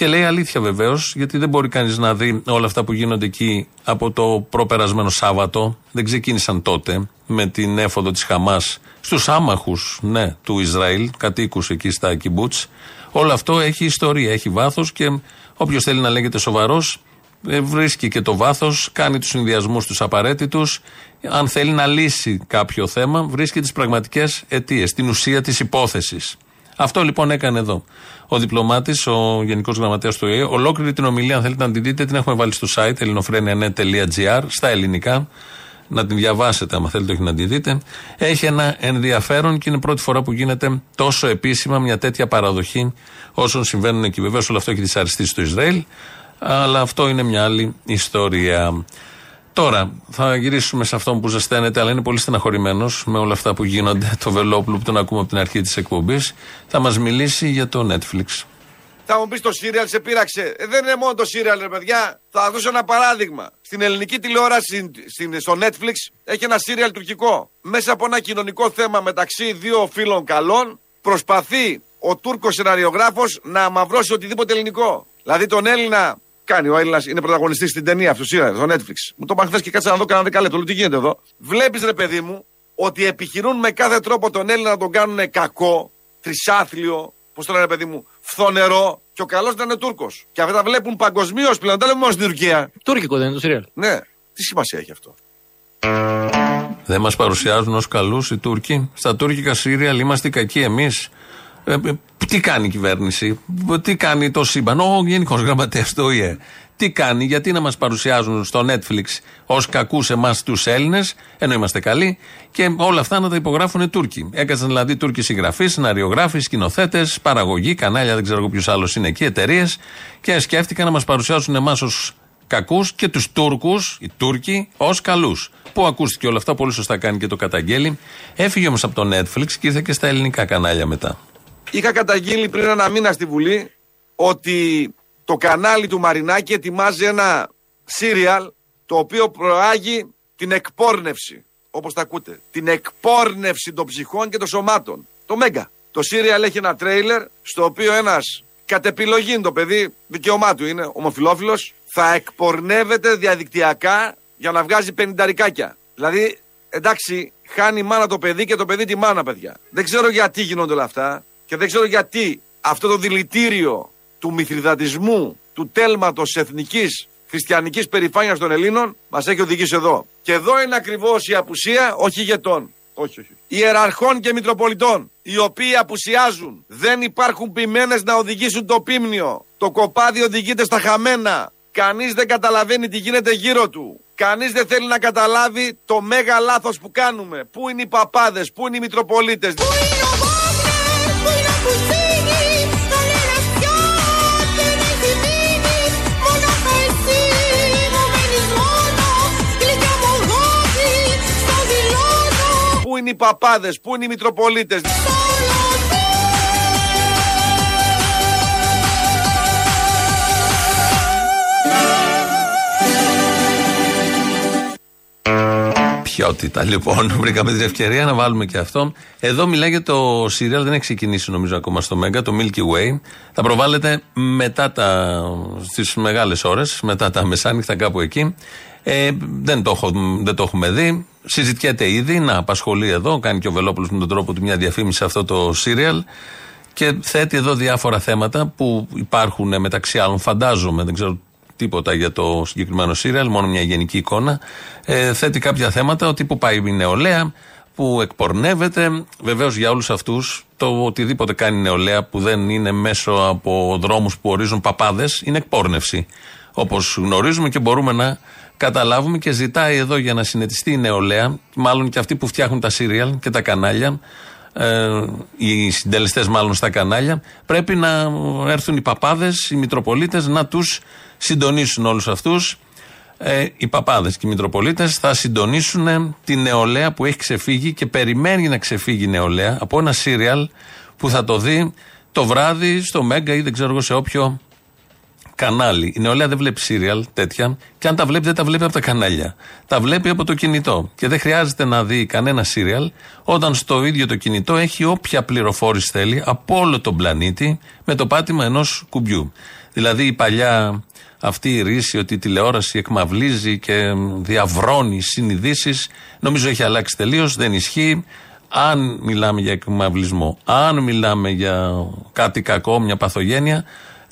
Speaker 5: Και λέει αλήθεια βεβαίως, γιατί δεν μπορεί κανείς να δει όλα αυτά που γίνονται εκεί από το προπερασμένο Σάββατο. Δεν ξεκίνησαν τότε με την έφοδο της Χαμάς στους άμαχους ναι, του Ισραήλ, κατοίκους εκεί στα κυμπούτ. Όλο αυτό έχει ιστορία, έχει βάθος και όποιος θέλει να λέγεται σοβαρός βρίσκει και το βάθος, κάνει τους συνδυασμούς τους απαραίτητους. Αν θέλει να λύσει κάποιο θέμα, βρίσκει τις πραγματικές αιτίες, την ουσία της υπόθεσης. Αυτό λοιπόν έκανε εδώ. Ο διπλωμάτης, ο Γενικός Γραμματέας του ΟΗΕ, ολόκληρη την ομιλία, αν θέλετε να την δείτε, την έχουμε βάλει στο site ελληνοφρένια.net.gr στα ελληνικά. Να την διαβάσετε, αν θέλετε, όχι να την δείτε. Έχει ένα ενδιαφέρον και είναι πρώτη φορά που γίνεται τόσο επίσημα μια τέτοια παραδοχή όσων συμβαίνουν εκεί. Βεβαίως, όλο αυτό έχει δυσαρεστήσει στο Ισραήλ, αλλά αυτό είναι μια άλλη ιστορία. Τώρα θα γυρίσουμε σε αυτόν που ζεσταίνεται, αλλά είναι πολύ στεναχωρημένος με όλα αυτά που γίνονται. Το Βελόπουλο που τον ακούμε από την αρχή της εκπομπής. Θα μας μιλήσει για το Netflix.
Speaker 3: Θα μου πεις το σύριαλ σε πείραξε. Ε, δεν είναι μόνο το σύριαλ, ρε παιδιά. Θα δώσω ένα παράδειγμα. Στην ελληνική τηλεόραση, στην, στο Netflix, έχει ένα σύριαλ τουρκικό. Μέσα από ένα κοινωνικό θέμα μεταξύ δύο φίλων καλών, προσπαθεί ο Τούρκος σεναριογράφος να αμαυρώσει οτιδήποτε ελληνικό. Δηλαδή τον Έλληνα κάνει. Ο Έλληνας είναι πρωταγωνιστής στην ταινία αυτού, σύριαλ, στο Netflix. Μου το είπαν χθες και κάτσα να δω κανένα δεκαλέπτο. Λέω τι γίνεται εδώ; Βλέπεις, ρε παιδί μου, ότι επιχειρούν με κάθε τρόπο τον Έλληνα να τον κάνουν κακό, τρισάθλιο, πώς το λένε, παιδί μου, φθονερό και ο καλός να είναι Τούρκος. Και αυτά τα βλέπουν παγκοσμίως πλέον, δεν τα λέμε μόνο στην Τουρκία.
Speaker 31: Τούρκικο δεν είναι το σύριαλ.
Speaker 3: Ναι, τι σημασία έχει αυτό;
Speaker 5: Δεν μας παρουσιάζουν ως καλούς οι Τούρκοι. Στα τουρκικά σύριαλ είμαστε οι κακοί εμείς. Ε, ε, τι κάνει η κυβέρνηση, τι κάνει το σύμπαν, ο Γενικός Γραμματέας του ΟΗΕ. Τι κάνει, γιατί να μας παρουσιάζουν στο Netflix ως κακούς εμάς τους Έλληνες, ενώ είμαστε καλοί, και όλα αυτά να τα υπογράφουν οι Τούρκοι. Έκαναν δηλαδή Τούρκοι συγγραφείς, σεναριογράφοι, σκηνοθέτες, παραγωγή, κανάλια, δεν ξέρω ποιος άλλος είναι εκεί, εταιρείες, και σκέφτηκαν να μας παρουσιάσουν εμάς ως κακούς και τους Τούρκους, οι Τούρκοι, ως καλούς. Που ακούστηκε όλα αυτά, πολύ σωστά κάνει και το καταγγέλει. Έφυγε όμως από το Netflix και ήρθε και στα ελληνικά κανάλια μετά.
Speaker 3: Είχα καταγγείλει πριν ένα μήνα στη Βουλή ότι το κανάλι του Μαρινάκη ετοιμάζει ένα σύριαλ το οποίο προάγει την εκπόρνευση. Όπως τα ακούτε. Την εκπόρνευση των ψυχών και των σωμάτων. Το Μέγκα. Το σύριαλ έχει ένα τρέιλερ στο οποίο ένας κατ' επιλογή είναι το παιδί, δικαίωμά του είναι, ομοφιλόφιλος, θα εκπορνεύεται διαδικτυακά για να βγάζει πενινταρικάκια. Δηλαδή, εντάξει, χάνει η μάνα το παιδί και το παιδί τη μάνα, παιδιά. Δεν ξέρω γιατί γίνονται όλα αυτά και δεν ξέρω γιατί αυτό το δηλητήριο του μυθριδατισμού, του τέλματος εθνικής χριστιανικής περηφάνειας των Ελλήνων μας έχει οδηγήσει εδώ. Και εδώ είναι ακριβώς η απουσία, όχι ηγετών. Όχι, όχι. Ιεραρχών και μητροπολιτών, οι οποίοι απουσιάζουν. Δεν υπάρχουν ποιμένες να οδηγήσουν το πίμνιο. Το κοπάδι οδηγείται στα χαμένα. Κανείς δεν καταλαβαίνει τι γίνεται γύρω του. Κανείς δεν θέλει να καταλάβει το μέγα λάθος που κάνουμε. Πού είναι οι παπάδες, πού είναι οι μητροπολίτες. Πού είναι οι παπάδες, πού είναι οι μητροπολίτες.
Speaker 5: Ποιότητα. Λοιπόν, βρήκαμε την ευκαιρία να βάλουμε και αυτό. Εδώ μιλάει για το σύριαλ, δεν έχει ξεκινήσει νομίζω ακόμα στο Μέγκα, το Milky Way. Θα προβάλλεται μετά τα. στις μεγάλες ώρες, μετά τα μεσάνυχτα κάπου εκεί. Ε, δεν, το έχω, δεν το έχουμε δει. Συζητιέται ήδη, να απασχολεί εδώ, κάνει και ο Βελόπουλος με τον τρόπο του μια διαφήμιση σε αυτό το σύριαλ. Και θέτει εδώ διάφορα θέματα που υπάρχουν μεταξύ άλλων, φαντάζομαι, δεν ξέρω τίποτα για το συγκεκριμένο σύριαλ, μόνο μια γενική εικόνα. Ε, θέτει κάποια θέματα ότι που πάει η νεολαία, που εκπορνεύεται. Βεβαίως για όλους αυτούς το οτιδήποτε κάνει η νεολαία που δεν είναι μέσω από δρόμους που ορίζουν παπάδες είναι εκπόρνευση. Όπως γνωρίζουμε και μπορούμε να καταλάβουμε και ζητάει εδώ για να συνετιστεί η νεολαία, μάλλον και αυτοί που φτιάχνουν τα σύριαλ και τα κανάλια, ε, οι συντελεστές μάλλον στα κανάλια, πρέπει να έρθουν οι παπάδες, οι μητροπολίτες να τους συντονίσουν όλους αυτούς. Ε, οι παπάδες και οι μητροπολίτες θα συντονίσουν τη νεολαία που έχει ξεφύγει και περιμένει να ξεφύγει η νεολαία από ένα σύριαλ που θα το δει το βράδυ στο Μέγκα ή δεν ξέρω εγώ σε όποιο κανάλι. Η νεολαία δεν βλέπει σύριαλ τέτοια και αν τα βλέπει δεν τα βλέπει από τα κανάλια. Τα βλέπει από το κινητό. Και δεν χρειάζεται να δει κανένα σύριαλ όταν στο ίδιο το κινητό έχει όποια πληροφόρηση θέλει από όλο τον πλανήτη με το πάτημα ενός κουμπιού. Δηλαδή η παλιά αυτή η ρίση ότι η τηλεόραση εκμαυλίζει και διαβρώνει συνειδήσεις, νομίζω έχει αλλάξει τελείως, δεν ισχύει. Αν μιλάμε για εκμαυλισμό, αν μιλάμε για κάτι κακό, μια παθογένεια,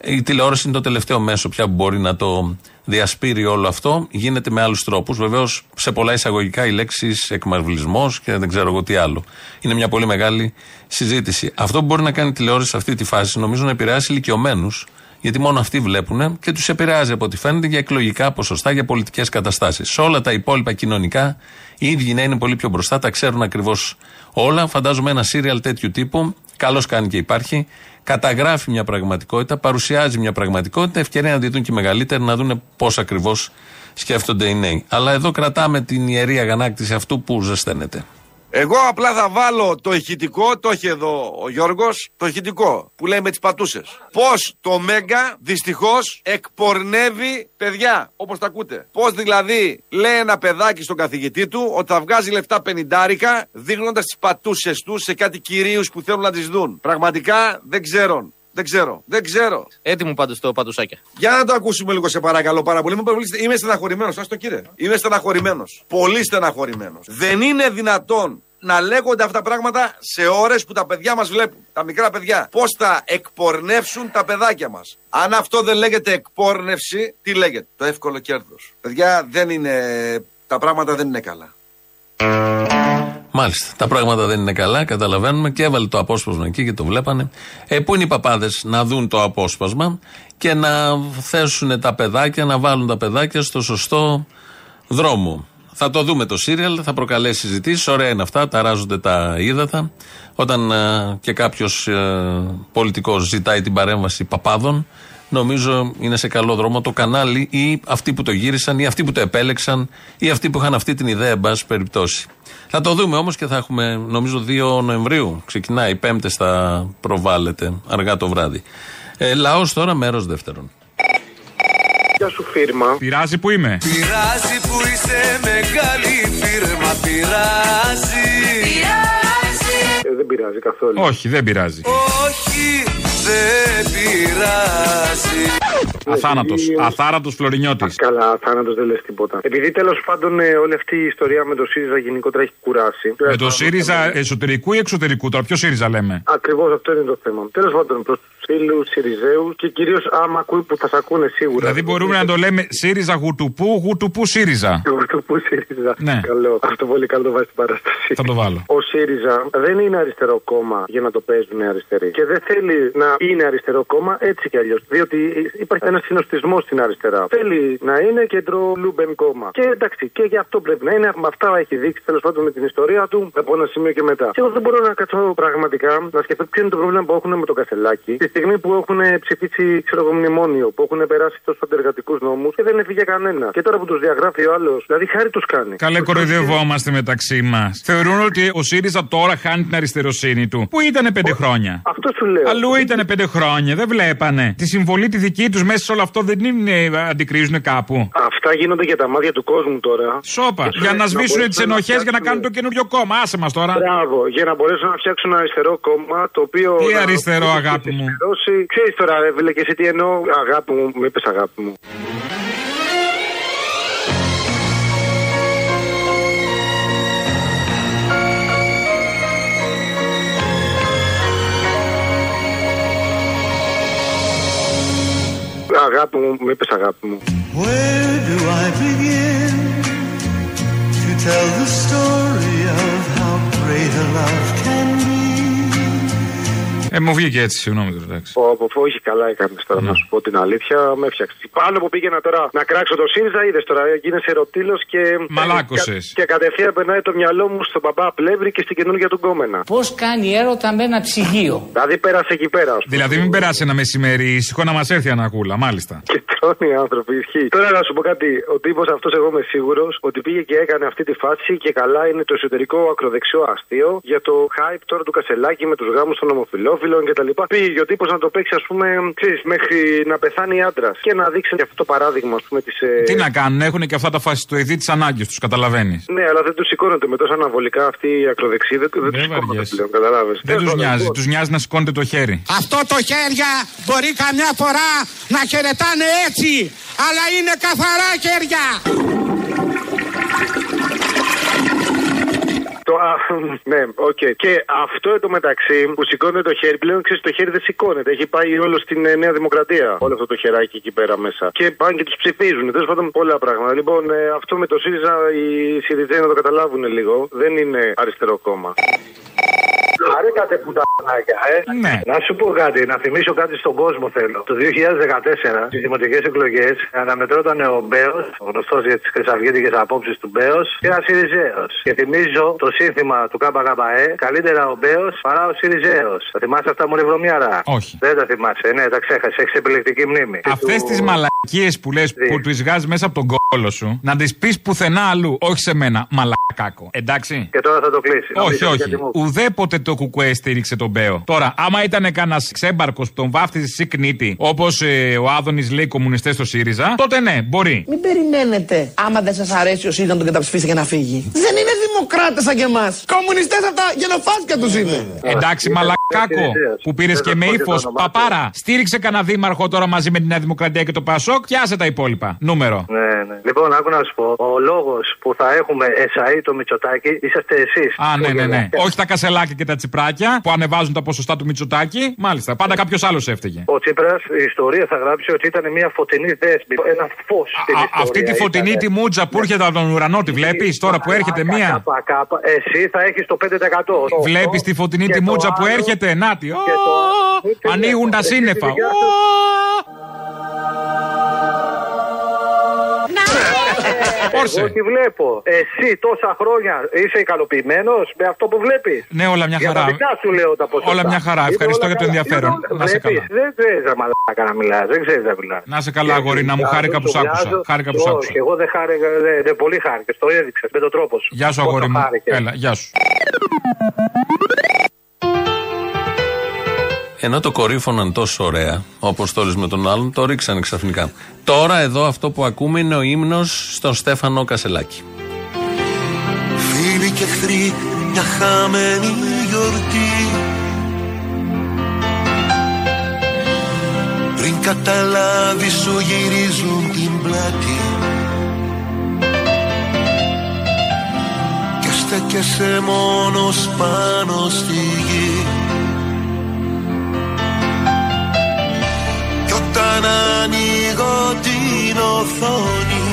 Speaker 5: η τηλεόραση είναι το τελευταίο μέσο πια που μπορεί να το διασπείρει όλο αυτό. Γίνεται με άλλους τρόπους. Βεβαίως, σε πολλά εισαγωγικά οι λέξεις εκμαυλισμό και δεν ξέρω εγώ τι άλλο. Είναι μια πολύ μεγάλη συζήτηση. Αυτό που μπορεί να κάνει η τηλεόραση σε αυτή τη φάση, νομίζω να επηρεάσει ηλικιωμένους, γιατί μόνο αυτοί βλέπουν και τους επηρεάζει από ό,τι φαίνεται για εκλογικά ποσοστά, για πολιτικές καταστάσεις. Σε όλα τα υπόλοιπα κοινωνικά, οι ίδιοι να είναι πολύ πιο μπροστά, τα ξέρουν ακριβώς όλα. Φαντάζομαι ένα σύριαλ τέτοιου τύπου, καλώς κάνει και υπάρχει, καταγράφει μια πραγματικότητα, παρουσιάζει μια πραγματικότητα, ευκαιρία να τη δουν και μεγαλύτερα, να δουν πώς ακριβώς σκέφτονται οι νέοι. Αλλά εδώ κρατάμε την ιερή αγανάκτηση αυτού που ζεσταίνεται.
Speaker 3: Εγώ απλά θα βάλω το ηχητικό, το έχει εδώ ο Γιώργος, το ηχητικό που λέει με τις πατούσες. Πώς το Μέγκα δυστυχώς εκπορνεύει παιδιά, όπως τα ακούτε. Πώς δηλαδή λέει ένα παιδάκι στον καθηγητή του ότι θα βγάζει λεφτά πενιντάρικα δείχνοντας τις πατούσες του σε κάτι κυρίους που θέλουν να τις δουν. Πραγματικά δεν ξέρω. Δεν ξέρω. Δεν ξέρω.
Speaker 31: Έτοιμο πάντως το παντουσάκια.
Speaker 3: Για να το ακούσουμε λίγο σε παρακαλώ πάρα πολύ. Είμαι, πολύ- είμαι στεναχωρημένος. Α το κύριε. Είμαι στεναχωρημένος. Πολύ στεναχωρημένος. Δεν είναι δυνατόν να λέγονται αυτά τα πράγματα σε ώρες που τα παιδιά μας βλέπουν. Τα μικρά παιδιά. Πώς θα εκπορνεύσουν τα παιδάκια μας. Αν αυτό δεν λέγεται εκπόρνευση, τι λέγεται. Το εύκολο κέρδος. Παιδιά δεν είναι. Τα πράγματα δεν είναι καλά.
Speaker 5: Μάλιστα. Τα πράγματα δεν είναι καλά, καταλαβαίνουμε και έβαλε το απόσπασμα εκεί και το βλέπανε. Ε, πού είναι οι παπάδες; Να δουν το απόσπασμα και να θέσουν τα παιδάκια, να βάλουν τα παιδάκια στο σωστό δρόμο. Θα το δούμε το σύριαλ, θα προκαλέσει συζητήσεις. Ωραία είναι αυτά, ταράζονται τα ύδατα. Όταν ε, και κάποιος ε, πολιτικός ζητάει την παρέμβαση παπάδων, νομίζω είναι σε καλό δρόμο το κανάλι ή αυτοί που το γύρισαν ή αυτοί που το επέλεξαν ή αυτοί που είχαν αυτή την ιδέα, εν πάση περιπτώσει. Θα το δούμε όμως και θα έχουμε, νομίζω, 2 Νοεμβρίου. Ξεκινάει, Πέμπτε θα προβάλλεται αργά το βράδυ. Ε, Λαός τώρα, μέρος δεύτερον.
Speaker 32: Γεια σου φίρμα.
Speaker 27: Πειράζει που είμαι.
Speaker 18: Πειράζει που είσαι μεγάλη φίρμα, πειράζει.
Speaker 32: Ε, δεν πειράζει καθόλου.
Speaker 27: Όχι, δεν πειράζει.
Speaker 18: Όχι, δεν πειράζει.
Speaker 27: Αθάνατος. Αθάρατο Φλωρινιώτης.
Speaker 32: Καλά, θάνατο δεν λες τίποτα. Επειδή τέλος πάντων ε, όλη αυτή η ιστορία με το ΣΥΡΙΖΑ γενικότερα έχει κουράσει.
Speaker 27: Με το ΣΥΡΙΖΑ εσωτερικού ή εξωτερικού, τώρα ποιο ΣΥΡΙΖΑ λέμε;
Speaker 32: Ακριβώς αυτό είναι το θέμα. Τέλος πάντων, προς του φίλου ΣΥΡΙΖΑίου και κυρίως άμα ακούει που θα σε ακούνε σίγουρα.
Speaker 27: Δηλαδή μπορούμε να το λέμε ΣΥΡΙΖΑ γουτουπού, γουτουπού ΣΥΡΙΖΑ.
Speaker 32: Γουτουπού ΣΥΡΙΖΑ.
Speaker 27: Ναι.
Speaker 32: Καλό. Αυτό πολύ καλό το βάζει στην παράσταση.
Speaker 27: Θα το βάλω.
Speaker 32: Ο ΣΥΡΙΖΑ δεν είναι αριστερό κόμμα για να το παίζουν αριστεροί. Και δεν θέλει να είναι αριστερό κόμμα έτσι κι αλλιώς. Διότι υπάρχει ένας συνοστισμός στην αριστερά. Θέλει να είναι κέντρο λούμπεν κόμμα. Και εντάξει, και γι' αυτό πρέπει να είναι. Με αυτά έχει δείξει τέλος πάντων με την ιστορία του από ένα σημείο και μετά. Και εγώ δεν μπορώ να κάτσω πραγματικά να σκεφτώ ποιο είναι το πρόβλημα που έχουν με το Κασελάκι. Τη στιγμή που έχουν ψηφίσει, ξέρω εγώ, μνημόνιο, που έχουν περάσει τόσο αντεργατικούς νόμους και δεν έφυγε κανένα. Και τώρα που τους διαγράφει ο άλλος, δηλαδή χάρη τους κάνει.
Speaker 27: Καλέ κοροϊδευόμαστε μεταξύ μας. Θεωρούν ότι ο ΣΥΡΙΖΑ τώρα χάνει την αριστεροσύνη του. Πού ήταν πέντε χρόνια;
Speaker 32: Αυτό σου λέω.
Speaker 27: Αλλού ήταν πέντε χρόνια, δεν βλέπανε. Τη συμβολή τη δική τους μέσα σε όλο αυτό δεν είναι, αντικρίζουν κάπου.
Speaker 32: Αυτά γίνονται για τα μάτια του κόσμου τώρα.
Speaker 27: Σόπα.
Speaker 32: Και
Speaker 27: Για να
Speaker 32: να
Speaker 27: σβήσουν
Speaker 32: μπορέσουν
Speaker 27: τις
Speaker 32: να
Speaker 27: ενοχές για να
Speaker 32: φτιάξουν-
Speaker 27: κάνουν το καινούριο κόμμα. Άσε μας τώρα.
Speaker 32: Μπράβο, για να μπορέσουν να φτιάξουν ένα αριστερό κόμμα το οποίο.
Speaker 27: Τι
Speaker 32: να-
Speaker 27: αριστερό,
Speaker 32: να-
Speaker 27: αγάπη μου.
Speaker 32: Δώσει... Ξέρεις τώρα, ρε φίλε, και εσύ τι εννοώ. Αγάπη μου, μου είπες αγάπη μου. Αγάπη μου, μου είπες αγάπη μου.
Speaker 18: Where do I begin to tell the story of how great a love can be?
Speaker 27: Ε, μου βγήκε έτσι, συγγνώμη τώρα, εντάξει.
Speaker 32: Πω, πω, πω, όχι καλά έκανες τώρα, να σου πω την αλήθεια. Με έφτιαξες. Πάνω που πήγαινα τώρα να κράξω το ΣΥΡΙΖΑ, είδες τώρα, γίνεσαι ρωτήλο και.
Speaker 27: Μαλάκωσες.
Speaker 32: Και, και κατευθείαν περνάει το μυαλό μου στον παπά Πλεύρη και στην καινούργια του γκόμενα.
Speaker 33: Πώς κάνει έρωτα με ένα ψυγείο;
Speaker 32: Δηλαδή πέρασε εκεί πέρα, ας πούμε.
Speaker 27: Δηλαδή μην περάσει ένα μεσημέρι, ησυχό να μας έρθει ανακούλα, μάλιστα.
Speaker 32: Και τρώνε οι άνθρωποι, ισχύει. Τώρα να σου πω κάτι. Ο τύπος αυτός, εγώ είμαι σίγουρος ότι πήγε και έκανε αυτή τη φάση και καλά είναι το εσωτερικό ακροδεξιό αστείο για το hype τώρα του Κασελάκη με τους γάμους των ομοφυλόφιλων κτλ. Πήγε και ο τύπος να το παίξει, ας πούμε, ξέρεις, μέχρι να πεθάνει άντρας και να δείξει και αυτό το παράδειγμα, ας πούμε, της.
Speaker 27: Τι να κάνουν, έχουν και αυτά τα φασιστοειδή της ανάγκης τους, καταλαβαίνεις.
Speaker 32: Ναι, αλλά δεν τους σηκώνονται με τόσα αναβολικά αυτοί οι ακροδεξιοί. Δεν, δεν του σηκώνονται
Speaker 27: βαριέσαι.
Speaker 32: πλέον, καταλάβει.
Speaker 27: Δεν τους νοιάζει, τους νοιάζει να σηκώνεται το χέρι.
Speaker 10: Αυτό το χέρια μπορεί καμιά φορά να χαιρετάνε έτσι, αλλά είναι καθαρά χέρια.
Speaker 32: Το, α, ναι, οκ. Και αυτό εντωμεταξύ που σηκώνεται το χέρι, πλέον ξέρεις το χέρι δεν σηκώνεται. Έχει πάει όλο στην ε, Νέα Δημοκρατία. Όλο αυτό το χεράκι εκεί πέρα μέσα. Και πάνε και τους ψηφίζουν. Τέλος πάντων πολλά πράγματα. Λοιπόν, ε, αυτό με το ΣΥΡΙΖΑ, οι ΣΥΡΙΖΑίοι να το καταλάβουν λίγο. Δεν είναι αριστερό κόμμα. Χαρήκατε που τα
Speaker 29: Ε.
Speaker 27: Ναι.
Speaker 29: Να σου πω κάτι, να θυμίσω κάτι στον κόσμο θέλω. Το 2014 στις δημοτικές εκλογές αναμετρώταν ο Μπέος, ο γνωστός για τις χρυσαυγήτικες απόψεις του Μπέος, και ένας Σιριζέος. Και θυμίζω το σύνθημα του ΚΚΕ, καλύτερα ο Μπέος παρά ο Σιριζέος. Θα θυμάσαι αυτά μόλι βρωμιάρα;
Speaker 27: Όχι.
Speaker 29: Δεν τα θυμάσαι, ναι, τα ξέχασες. Έχεις επιλεκτική μνήμη.
Speaker 27: Αυτές
Speaker 29: Του-
Speaker 27: τις μαλακίες που λες που τις βγάζεις μέσα από τον κόλο σου, να τις πεις πουθενά αλλού, όχι σε μένα, μαλακάκο. Εντάξει.
Speaker 29: Και τώρα θα το κλείσεις.
Speaker 27: Όχι,
Speaker 29: Νομίζω,
Speaker 27: όχι.
Speaker 29: γιατί μου-
Speaker 27: Ουδέποτε το κουκουέ στήριξε τον Μπέο. Τώρα, άμα ήταν κανένας ξέμπαρκος που τον βάφτιζε Σικνίτη, όπως ο Άδωνης λέει κομμουνιστές στο ΣΥΡΙΖΑ, τότε ναι, μπορεί.
Speaker 21: Μην περιμένετε, άμα δεν σας αρέσει ο ΣΥΡΙΖΑ να τον καταψηφίσετε και να φύγει. Δεν είναι δημοκράτες σαν και εμά. Κομμουνιστέ από τα γενοφάσκα του είναι.
Speaker 27: Εντάξει, μαλακάκο που πήρε
Speaker 29: Δεν
Speaker 27: και
Speaker 29: θα
Speaker 27: με
Speaker 29: πω και
Speaker 27: ύφο.
Speaker 29: το όνομά του.
Speaker 27: Παπάρα, στήριξε κανένα δήμαρχο τώρα μαζί με τη Νέα Δημοκρατία και το Πασόκ και άσε τα υπόλοιπα. Νούμερο.
Speaker 29: Ναι, ναι. Λοιπόν, άκου να σου πω. Ο λόγο που θα έχουμε εσαί το Μητσοτάκι είσαστε εσεί.
Speaker 27: Α, ναι, ναι, ναι. Όχι τα κασελάκια και τα τσιπράκια που ανεβάζουν τα ποσοστά του Μητσοτάκη. Μάλιστα, πάντα κάποιο άλλο έφταιγε.
Speaker 29: Ο Τσίπρα η ιστορία θα γράψει ότι ήταν μια φωτεινή δέσμη. Ένα φω στην
Speaker 27: Α,
Speaker 29: ιστορία.
Speaker 27: αυτή τη φωτεινή
Speaker 29: ήταν.
Speaker 27: τη μούτζα που έρχεται από τον ουρανό, τη βλέπει τώρα που έρχεται
Speaker 29: Κάπα,
Speaker 27: μία.
Speaker 29: Κάπα, κάπα. Εσύ θα έχεις το 5%.
Speaker 27: Βλέπεις τη φωτεινή
Speaker 29: Και
Speaker 27: τη
Speaker 29: το
Speaker 27: μούτζα που
Speaker 29: άλλο-
Speaker 27: έρχεται. Νάτι.
Speaker 29: και το-
Speaker 27: Ανοίγουν τα
Speaker 29: Εσύ τη
Speaker 27: σύννεφα.
Speaker 29: Δικιά
Speaker 27: Ω! Όρσε.
Speaker 29: Εγώ τι βλέπω. Εσύ τόσα χρόνια είσαι ικανοποιημένος με αυτό που βλέπεις;
Speaker 27: Ναι, όλα μια
Speaker 29: Για τα
Speaker 27: χαρά.
Speaker 29: δικά σου λέω τα ποσοστά.
Speaker 27: Όλα μια χαρά.
Speaker 29: Είναι
Speaker 27: Ευχαριστώ
Speaker 29: όλα
Speaker 27: για το
Speaker 29: καλά.
Speaker 27: ενδιαφέρον.
Speaker 29: Είναι όλα-
Speaker 27: Να σε
Speaker 29: Βλέπεις,
Speaker 27: καλά.
Speaker 29: Δεν ξέρεις να μαλάκα να μιλάς. Δεν ξέρεις να μιλάς.
Speaker 27: Να σε καλά, αγορίνα μου. Χάρηκα που σ' άκουσα. Χάρηκα που σ' άκουσα.
Speaker 29: Όχι, εγώ δεν χάρηκα. Δεν, δεν πολύ χάρηκα. Το έδειξες με τον τρόπο σου.
Speaker 27: Γεια σου,
Speaker 29: Πόσο
Speaker 27: αγόρι μου.
Speaker 29: χάρηκες.
Speaker 27: Έλα, γεια σου.
Speaker 5: Ενώ το κορύφωναν τόσο ωραία, όπως το όλες με τον άλλον, το ρίξανε ξαφνικά. Τώρα εδώ αυτό που ακούμε είναι ο ύμνος στον Στέφανο Κασελάκη.
Speaker 31: Φίλοι και εχθροί, μια χαμένη γιορτή Πριν καταλάβεις σου γυρίζουν την πλάτη Και στέκεσαι μόνος πάνω στη γη όταν ανοίγω την οθόνη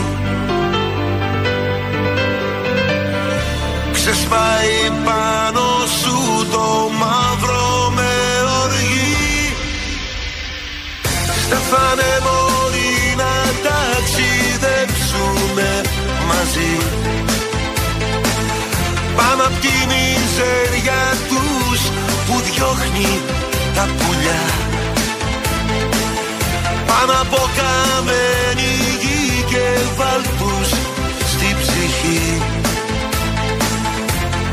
Speaker 31: Ξεσπάει πάνω σου το μαύρο από καμένη γη και βάλτους στη ψυχή.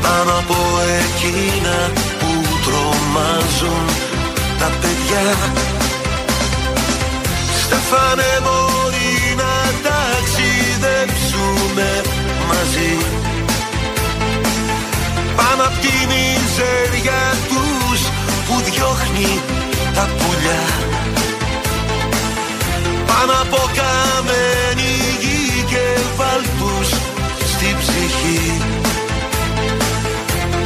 Speaker 31: Πάνω από εκείνα που τρομάζουν τα παιδιά. Στέφανε μπορεί να ταξιδέψουμε μαζί. Πάνω απ' τη μιζέρια τους που διώχνει τα πουλιά Πάνω από καμένη γη και βάλτους στη ψυχή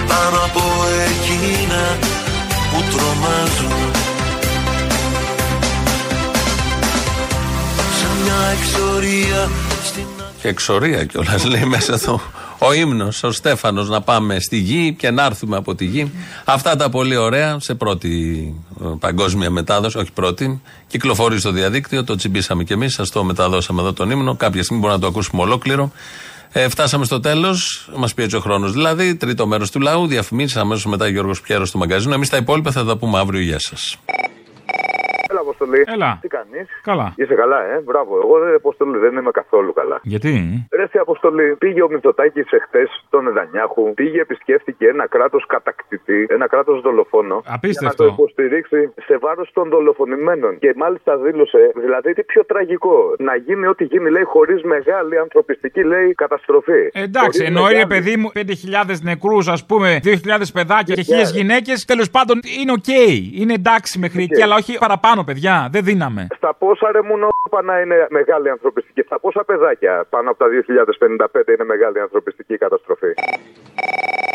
Speaker 31: πάνω από εκείνα που τρομάζουν σε μια εξορία στην
Speaker 5: Και εξορία κιόλας λέει μέσα εδώ. Ο ύμνος, ο Στέφανος, να πάμε στη γη και να έρθουμε από τη γη. Αυτά τα πολύ ωραία σε πρώτη ε, παγκόσμια μετάδοση, όχι πρώτη, κυκλοφορεί στο διαδίκτυο. Το τσιμπήσαμε κι εμείς, σας το μεταδώσαμε εδώ τον ύμνο. Κάποια στιγμή μπορούμε να το ακούσουμε ολόκληρο. Ε, φτάσαμε στο τέλος, μας πιέζει ο χρόνος δηλαδή. Τρίτο μέρος του λαού, διαφημίσεις αμέσως μετά Γιώργος Πιέρος στο μαγκαζίνο. Εμείς τα υπόλοιπα θα τα πούμε αύριο. Γεια σας.
Speaker 34: Έλα, Αποστολή.
Speaker 27: Έλα.
Speaker 34: Τι κάνει.
Speaker 27: Καλά.
Speaker 34: Είσαι καλά, ε. Μπράβο. Εγώ δεν, Αποστολή, δεν είμαι καθόλου καλά.
Speaker 27: Γιατί;
Speaker 34: Ρε στη Αποστολή, πήγε ο Μητσοτάκης εχθές στον Νετανιάχου, πήγε επισκέφτηκε ένα κράτος κατακτητή, ένα κράτος δολοφόνο.
Speaker 27: Απίστευτο.
Speaker 34: Για να το υποστηρίξει σε βάρος των δολοφονημένων. Και μάλιστα δήλωσε, δηλαδή τι πιο τραγικό, να γίνει ό,τι γίνει, λέει, χωρίς μεγάλη ανθρωπιστική, λέει, καταστροφή.
Speaker 27: Εντάξει,
Speaker 34: Χωρίς
Speaker 27: εννοεί ρε
Speaker 34: μεγάλη-
Speaker 27: παιδί μου 5.000 νεκρούς, ας πούμε, 2.000 παιδάκια και 1.000 γυναίκες. Τέλος πάντων είναι οκ. Είναι εντάξει μέχρι εκεί, αλλά όχι παραπάνω, παιδιά. Δεν δίναμε.
Speaker 34: Στα πόσα ρε μουνόπανα είναι μεγάλη ανθρωπιστική, στα πόσα παιδάκια πάνω από τα 2055 είναι μεγάλη ανθρωπιστική καταστροφή.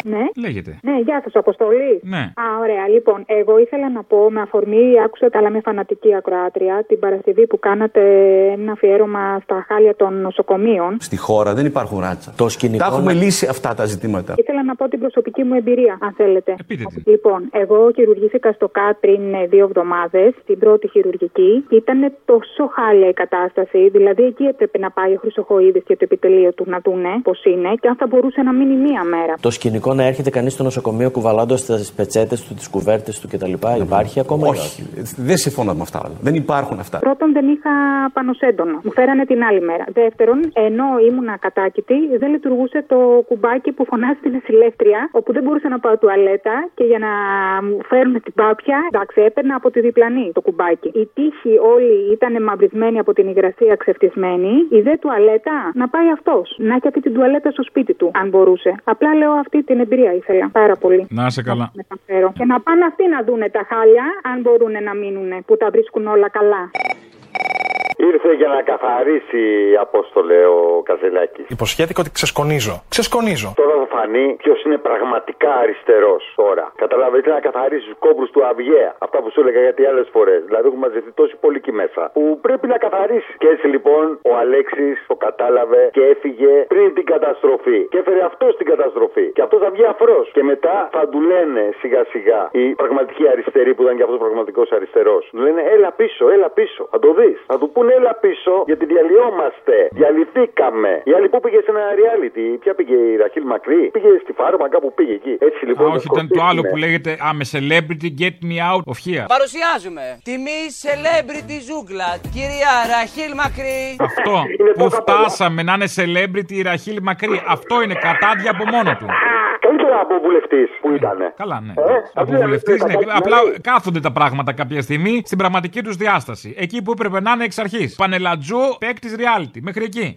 Speaker 35: Ναι.
Speaker 27: Λέγεται.
Speaker 35: Ναι, γεια σας, Αποστολή.
Speaker 27: Ναι.
Speaker 35: Α, ωραία. Λοιπόν, εγώ ήθελα να πω με αφορμή, άκουσα τα λέμε φανατική ακροάτρια, την Παρασκευή που κάνατε ένα αφιέρωμα στα χάλια των νοσοκομείων.
Speaker 36: Στη χώρα δεν υπάρχουν ράτσα. Το σκηνικό. Τα έχουμε λύσει αυτά τα ζητήματα.
Speaker 35: Ήθελα να πω την προσωπική μου εμπειρία, αν θέλετε.
Speaker 27: Πείτε τη.
Speaker 35: Λοιπόν, εγώ χειρουργήθηκα στο ΚΑΤ πριν ε, δύο εβδομάδες, την πρώτη χειρουργική. Ήταν τόσο χάλια η κατάσταση, δηλαδή εκεί έπρεπε να πάει ο Χρυσοχοίδης και το επιτελείο του να δούνε πώς είναι και αν θα μπορούσε να μείνει μία μέρα.
Speaker 37: Το σκηνικό να έρχεται κανείς στο νοσοκομείο κουβαλώντας τις πετσέτες του, τις κουβέρτες του κτλ. Υπάρχει ακόμα ή
Speaker 36: Όχι; Δεν συμφωνώ με αυτά. όλα. Δεν υπάρχουν αυτά.
Speaker 35: Πρώτον, δεν είχα πανωσέντονο. Μου φέρανε την άλλη μέρα. Δεύτερον, ενώ ήμουνα κατάκητη, δεν λειτουργούσε το κουμπάκι που φωνάζει την ασυλεύτρια, όπου δεν μπορούσα να πάω τουαλέτα και για να μου φέρουν την πάπια, εντάξει, έπαιρνα από τη διπλανή το κουμπάκι. Η τύχη όλοι ήταν μαυρισμένοι από την υγρασία ξεφτισμένη. Η δε τουαλέτα να πάει αυτός. Να έχει αυτή την τουαλέτα στο σπίτι του, αν μπορούσε. Απλά λέω αυτή την εμπειρία ήθελα πάρα πολύ.
Speaker 27: Να είσαι καλά.
Speaker 35: Μεταφέρω. Και να πάνε αυτοί να δούνε τα χάλια, αν μπορούν να μείνουν, που τα βρίσκουν όλα καλά.
Speaker 38: Ήρθε για να καθαρίσει, Απόστολε, ο Καζελάκης.
Speaker 24: Υποσχέθηκα ότι ξεσκονίζω. Ξεσκονίζω.
Speaker 38: Τώρα θα φανεί ποιος είναι πραγματικά αριστερός τώρα. Κατάλαβε, ήθελε να καθαρίσει τους κόμπρους του Αυγαία. Αυτά που σου έλεγα γιατί άλλες φορές. Δηλαδή έχουν μαζευτεί τόσοι πολλοί εκεί μέσα. Που πρέπει να καθαρίσει. Και έτσι λοιπόν ο Αλέξης το κατάλαβε και έφυγε πριν την καταστροφή. Και έφερε αυτός την καταστροφή. Και αυτός θα βγει αφρός. Και μετά θα του λένε σιγά σιγά οι πραγματικοί αριστεροί που ήταν και αυτός πραγματικός αριστερός. Του λένε έλα πίσω, έλα πίσω. Θα το δεις. Θα του πούνε έλα πίσω γιατί διαλυόμαστε. Διαλυθήκαμε. Η άλλη που πήγε σε ένα reality. Ποια πήγε η Ραχίλ Μακρύ; Πήγε στη φάρμα κάπου πήγε εκεί. Έτσι λοιπόν.
Speaker 27: Α,
Speaker 38: θα
Speaker 27: όχι, ήταν το άλλο
Speaker 38: σκοτήσουμε.
Speaker 27: που λέγεται I'm a celebrity, get me out of here.
Speaker 39: Παρουσιάζουμε τιμή celebrity ζούγκλα, κυρία Ραχίλ Μακρύ.
Speaker 27: Αυτό που φτάσαμε να είναι celebrity η Ραχίλ Μακρύ. Αυτό είναι κατάδια από μόνο του.
Speaker 38: Καλύτερα από βουλευτής που ήταν.
Speaker 27: Καλά, ναι.
Speaker 38: Ε,
Speaker 27: Από βουλευτή, ναι. Απλά κάθονται τα πράγματα κάποια στιγμή στην πραγματική τους διάσταση. Εκεί που έπρεπε να είναι εξ αρχής. Πανελατζού, παίκτης reality. Μέχρι εκεί.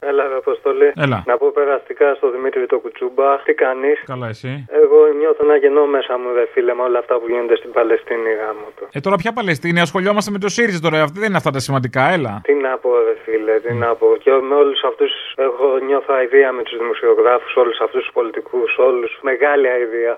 Speaker 40: Έλα, ρε Αποστολή.
Speaker 27: Έλα.
Speaker 40: Να πω περαστικά στο Δημήτρη το Κουτσούμπα. Τι κάνεις;
Speaker 27: Καλά, εσύ.
Speaker 40: Εγώ νιώθω να γεννώ μέσα μου, δε φίλε, με όλα αυτά που γίνονται στην Παλαιστίνη γάμο του.
Speaker 27: Ε, τώρα ποια Παλαιστίνη, ασχολιόμαστε με το ΣΥΡΙΖΑ τώρα. Αυτή δεν είναι αυτά τα σημαντικά, έλα.
Speaker 40: Τι να πω, ρε φίλε, τι να πω. Και με όλους αυτούς έχω νιώθω αηδία με τους δημοσιογράφους, όλους αυτούς τους πολιτικούς, όλους. Μεγάλη αηδία.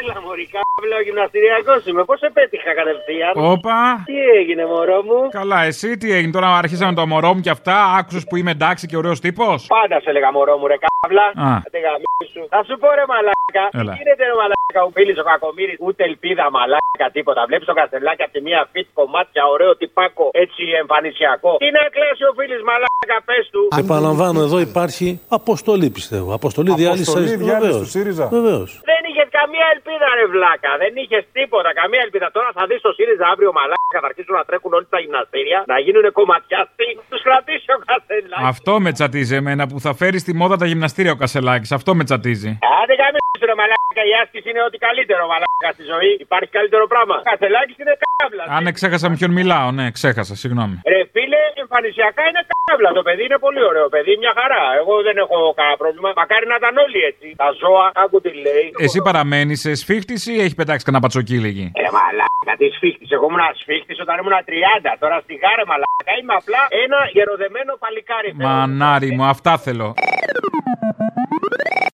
Speaker 41: Έλα, Μωρή, κάβλα, ο γυμναστηριακός είμαι. Πώς σε πέτυχα κατευθείαν;
Speaker 27: Όπα.
Speaker 41: Τι έγινε, μωρό μου;
Speaker 27: Καλά, εσύ τι έγινε τώρα, αρχίσαμε το μωρό μου και αυτά. Άκουσες που είμαι εντάξει και ωραίος τύπος;
Speaker 41: Πάντα σε έλεγα μωρό μου, ρε κάβλα.
Speaker 27: Α.
Speaker 41: Άντε, γαμίσου. Θα σου πω, ρε μαλάκα.
Speaker 27: Έλα.
Speaker 41: Τι γίνεται, ρε μαλάκα, ο φίλο ο κακομίρι. Ούτε ελπίδα, μαλάκα, τίποτα. Βλέπεις το καστελάκι από τη μία φιτ κομμάτια, ωραίο τυπάκο, έτσι εμφανισιακό. Τι να κλάσει ο φίλο, μαλάκα, πες του.
Speaker 42: Επαναλαμβάνω, εδώ υπάρχει αποστολή πιστεύω. Αποστολή διάλυσης
Speaker 24: Αποστολή διάλυσης του ΣΥΡΙΖΑ.
Speaker 42: Βεβαίως.
Speaker 41: Δεν είχες καμία ελπίδα, ρε βλάκα. Δεν είχες τίποτα, καμία ελπίδα. Τώρα θα δεις το ΣΥΡΙΖΑ αύριο μαλάκα. Θα αρχίσουν να τρέχουν όλοι στα γυμναστήρια, να γίνουν κομματιάστοι. Τους κρατήσει ο καθένα.
Speaker 27: Αυτό με τσατίζει εμένα που θα φέρεις στη μόδα τα γυμναστήρια ο Κασελάκη. Αυτό με τσατίζει.
Speaker 41: Άντε καμίσου ρε μαλάκα, η άσκηση είναι ό,τι καλύτερο μαλάκα στη ζωή. Υπάρχει καλύτερο πράγμα. Κασελάκη είναι κάβλα.
Speaker 27: Αν ναι, ξέχασα με ποιον μιλάω, ναι, ξέχασα, συγγνώμη.
Speaker 41: Ρε φίλε, εμφανισιακά είναι κάβλα. Το παιδί είναι πολύ ωραίο παιδί, μια χαρά. Εγώ δεν έχω κανένα πρόβλημα. Μακάρι να ήταν όλοι έτσι. Τα ζώα, άκου τι λέει.
Speaker 27: Εσύ παραμένεις σε σφίχτη ή έχει πετάξει κανένα πατσοκύλιγη.
Speaker 41: Ε, μαλάκα, τι σφίχτη. Εγώ ήμουν σφίχτη όταν ήμουν 30. Τώρα στη γάρε μαλάκα είμαι απλά ένα γεροδεμένο παλικάρι.
Speaker 27: Μανάρι μου, αυτά θέλω.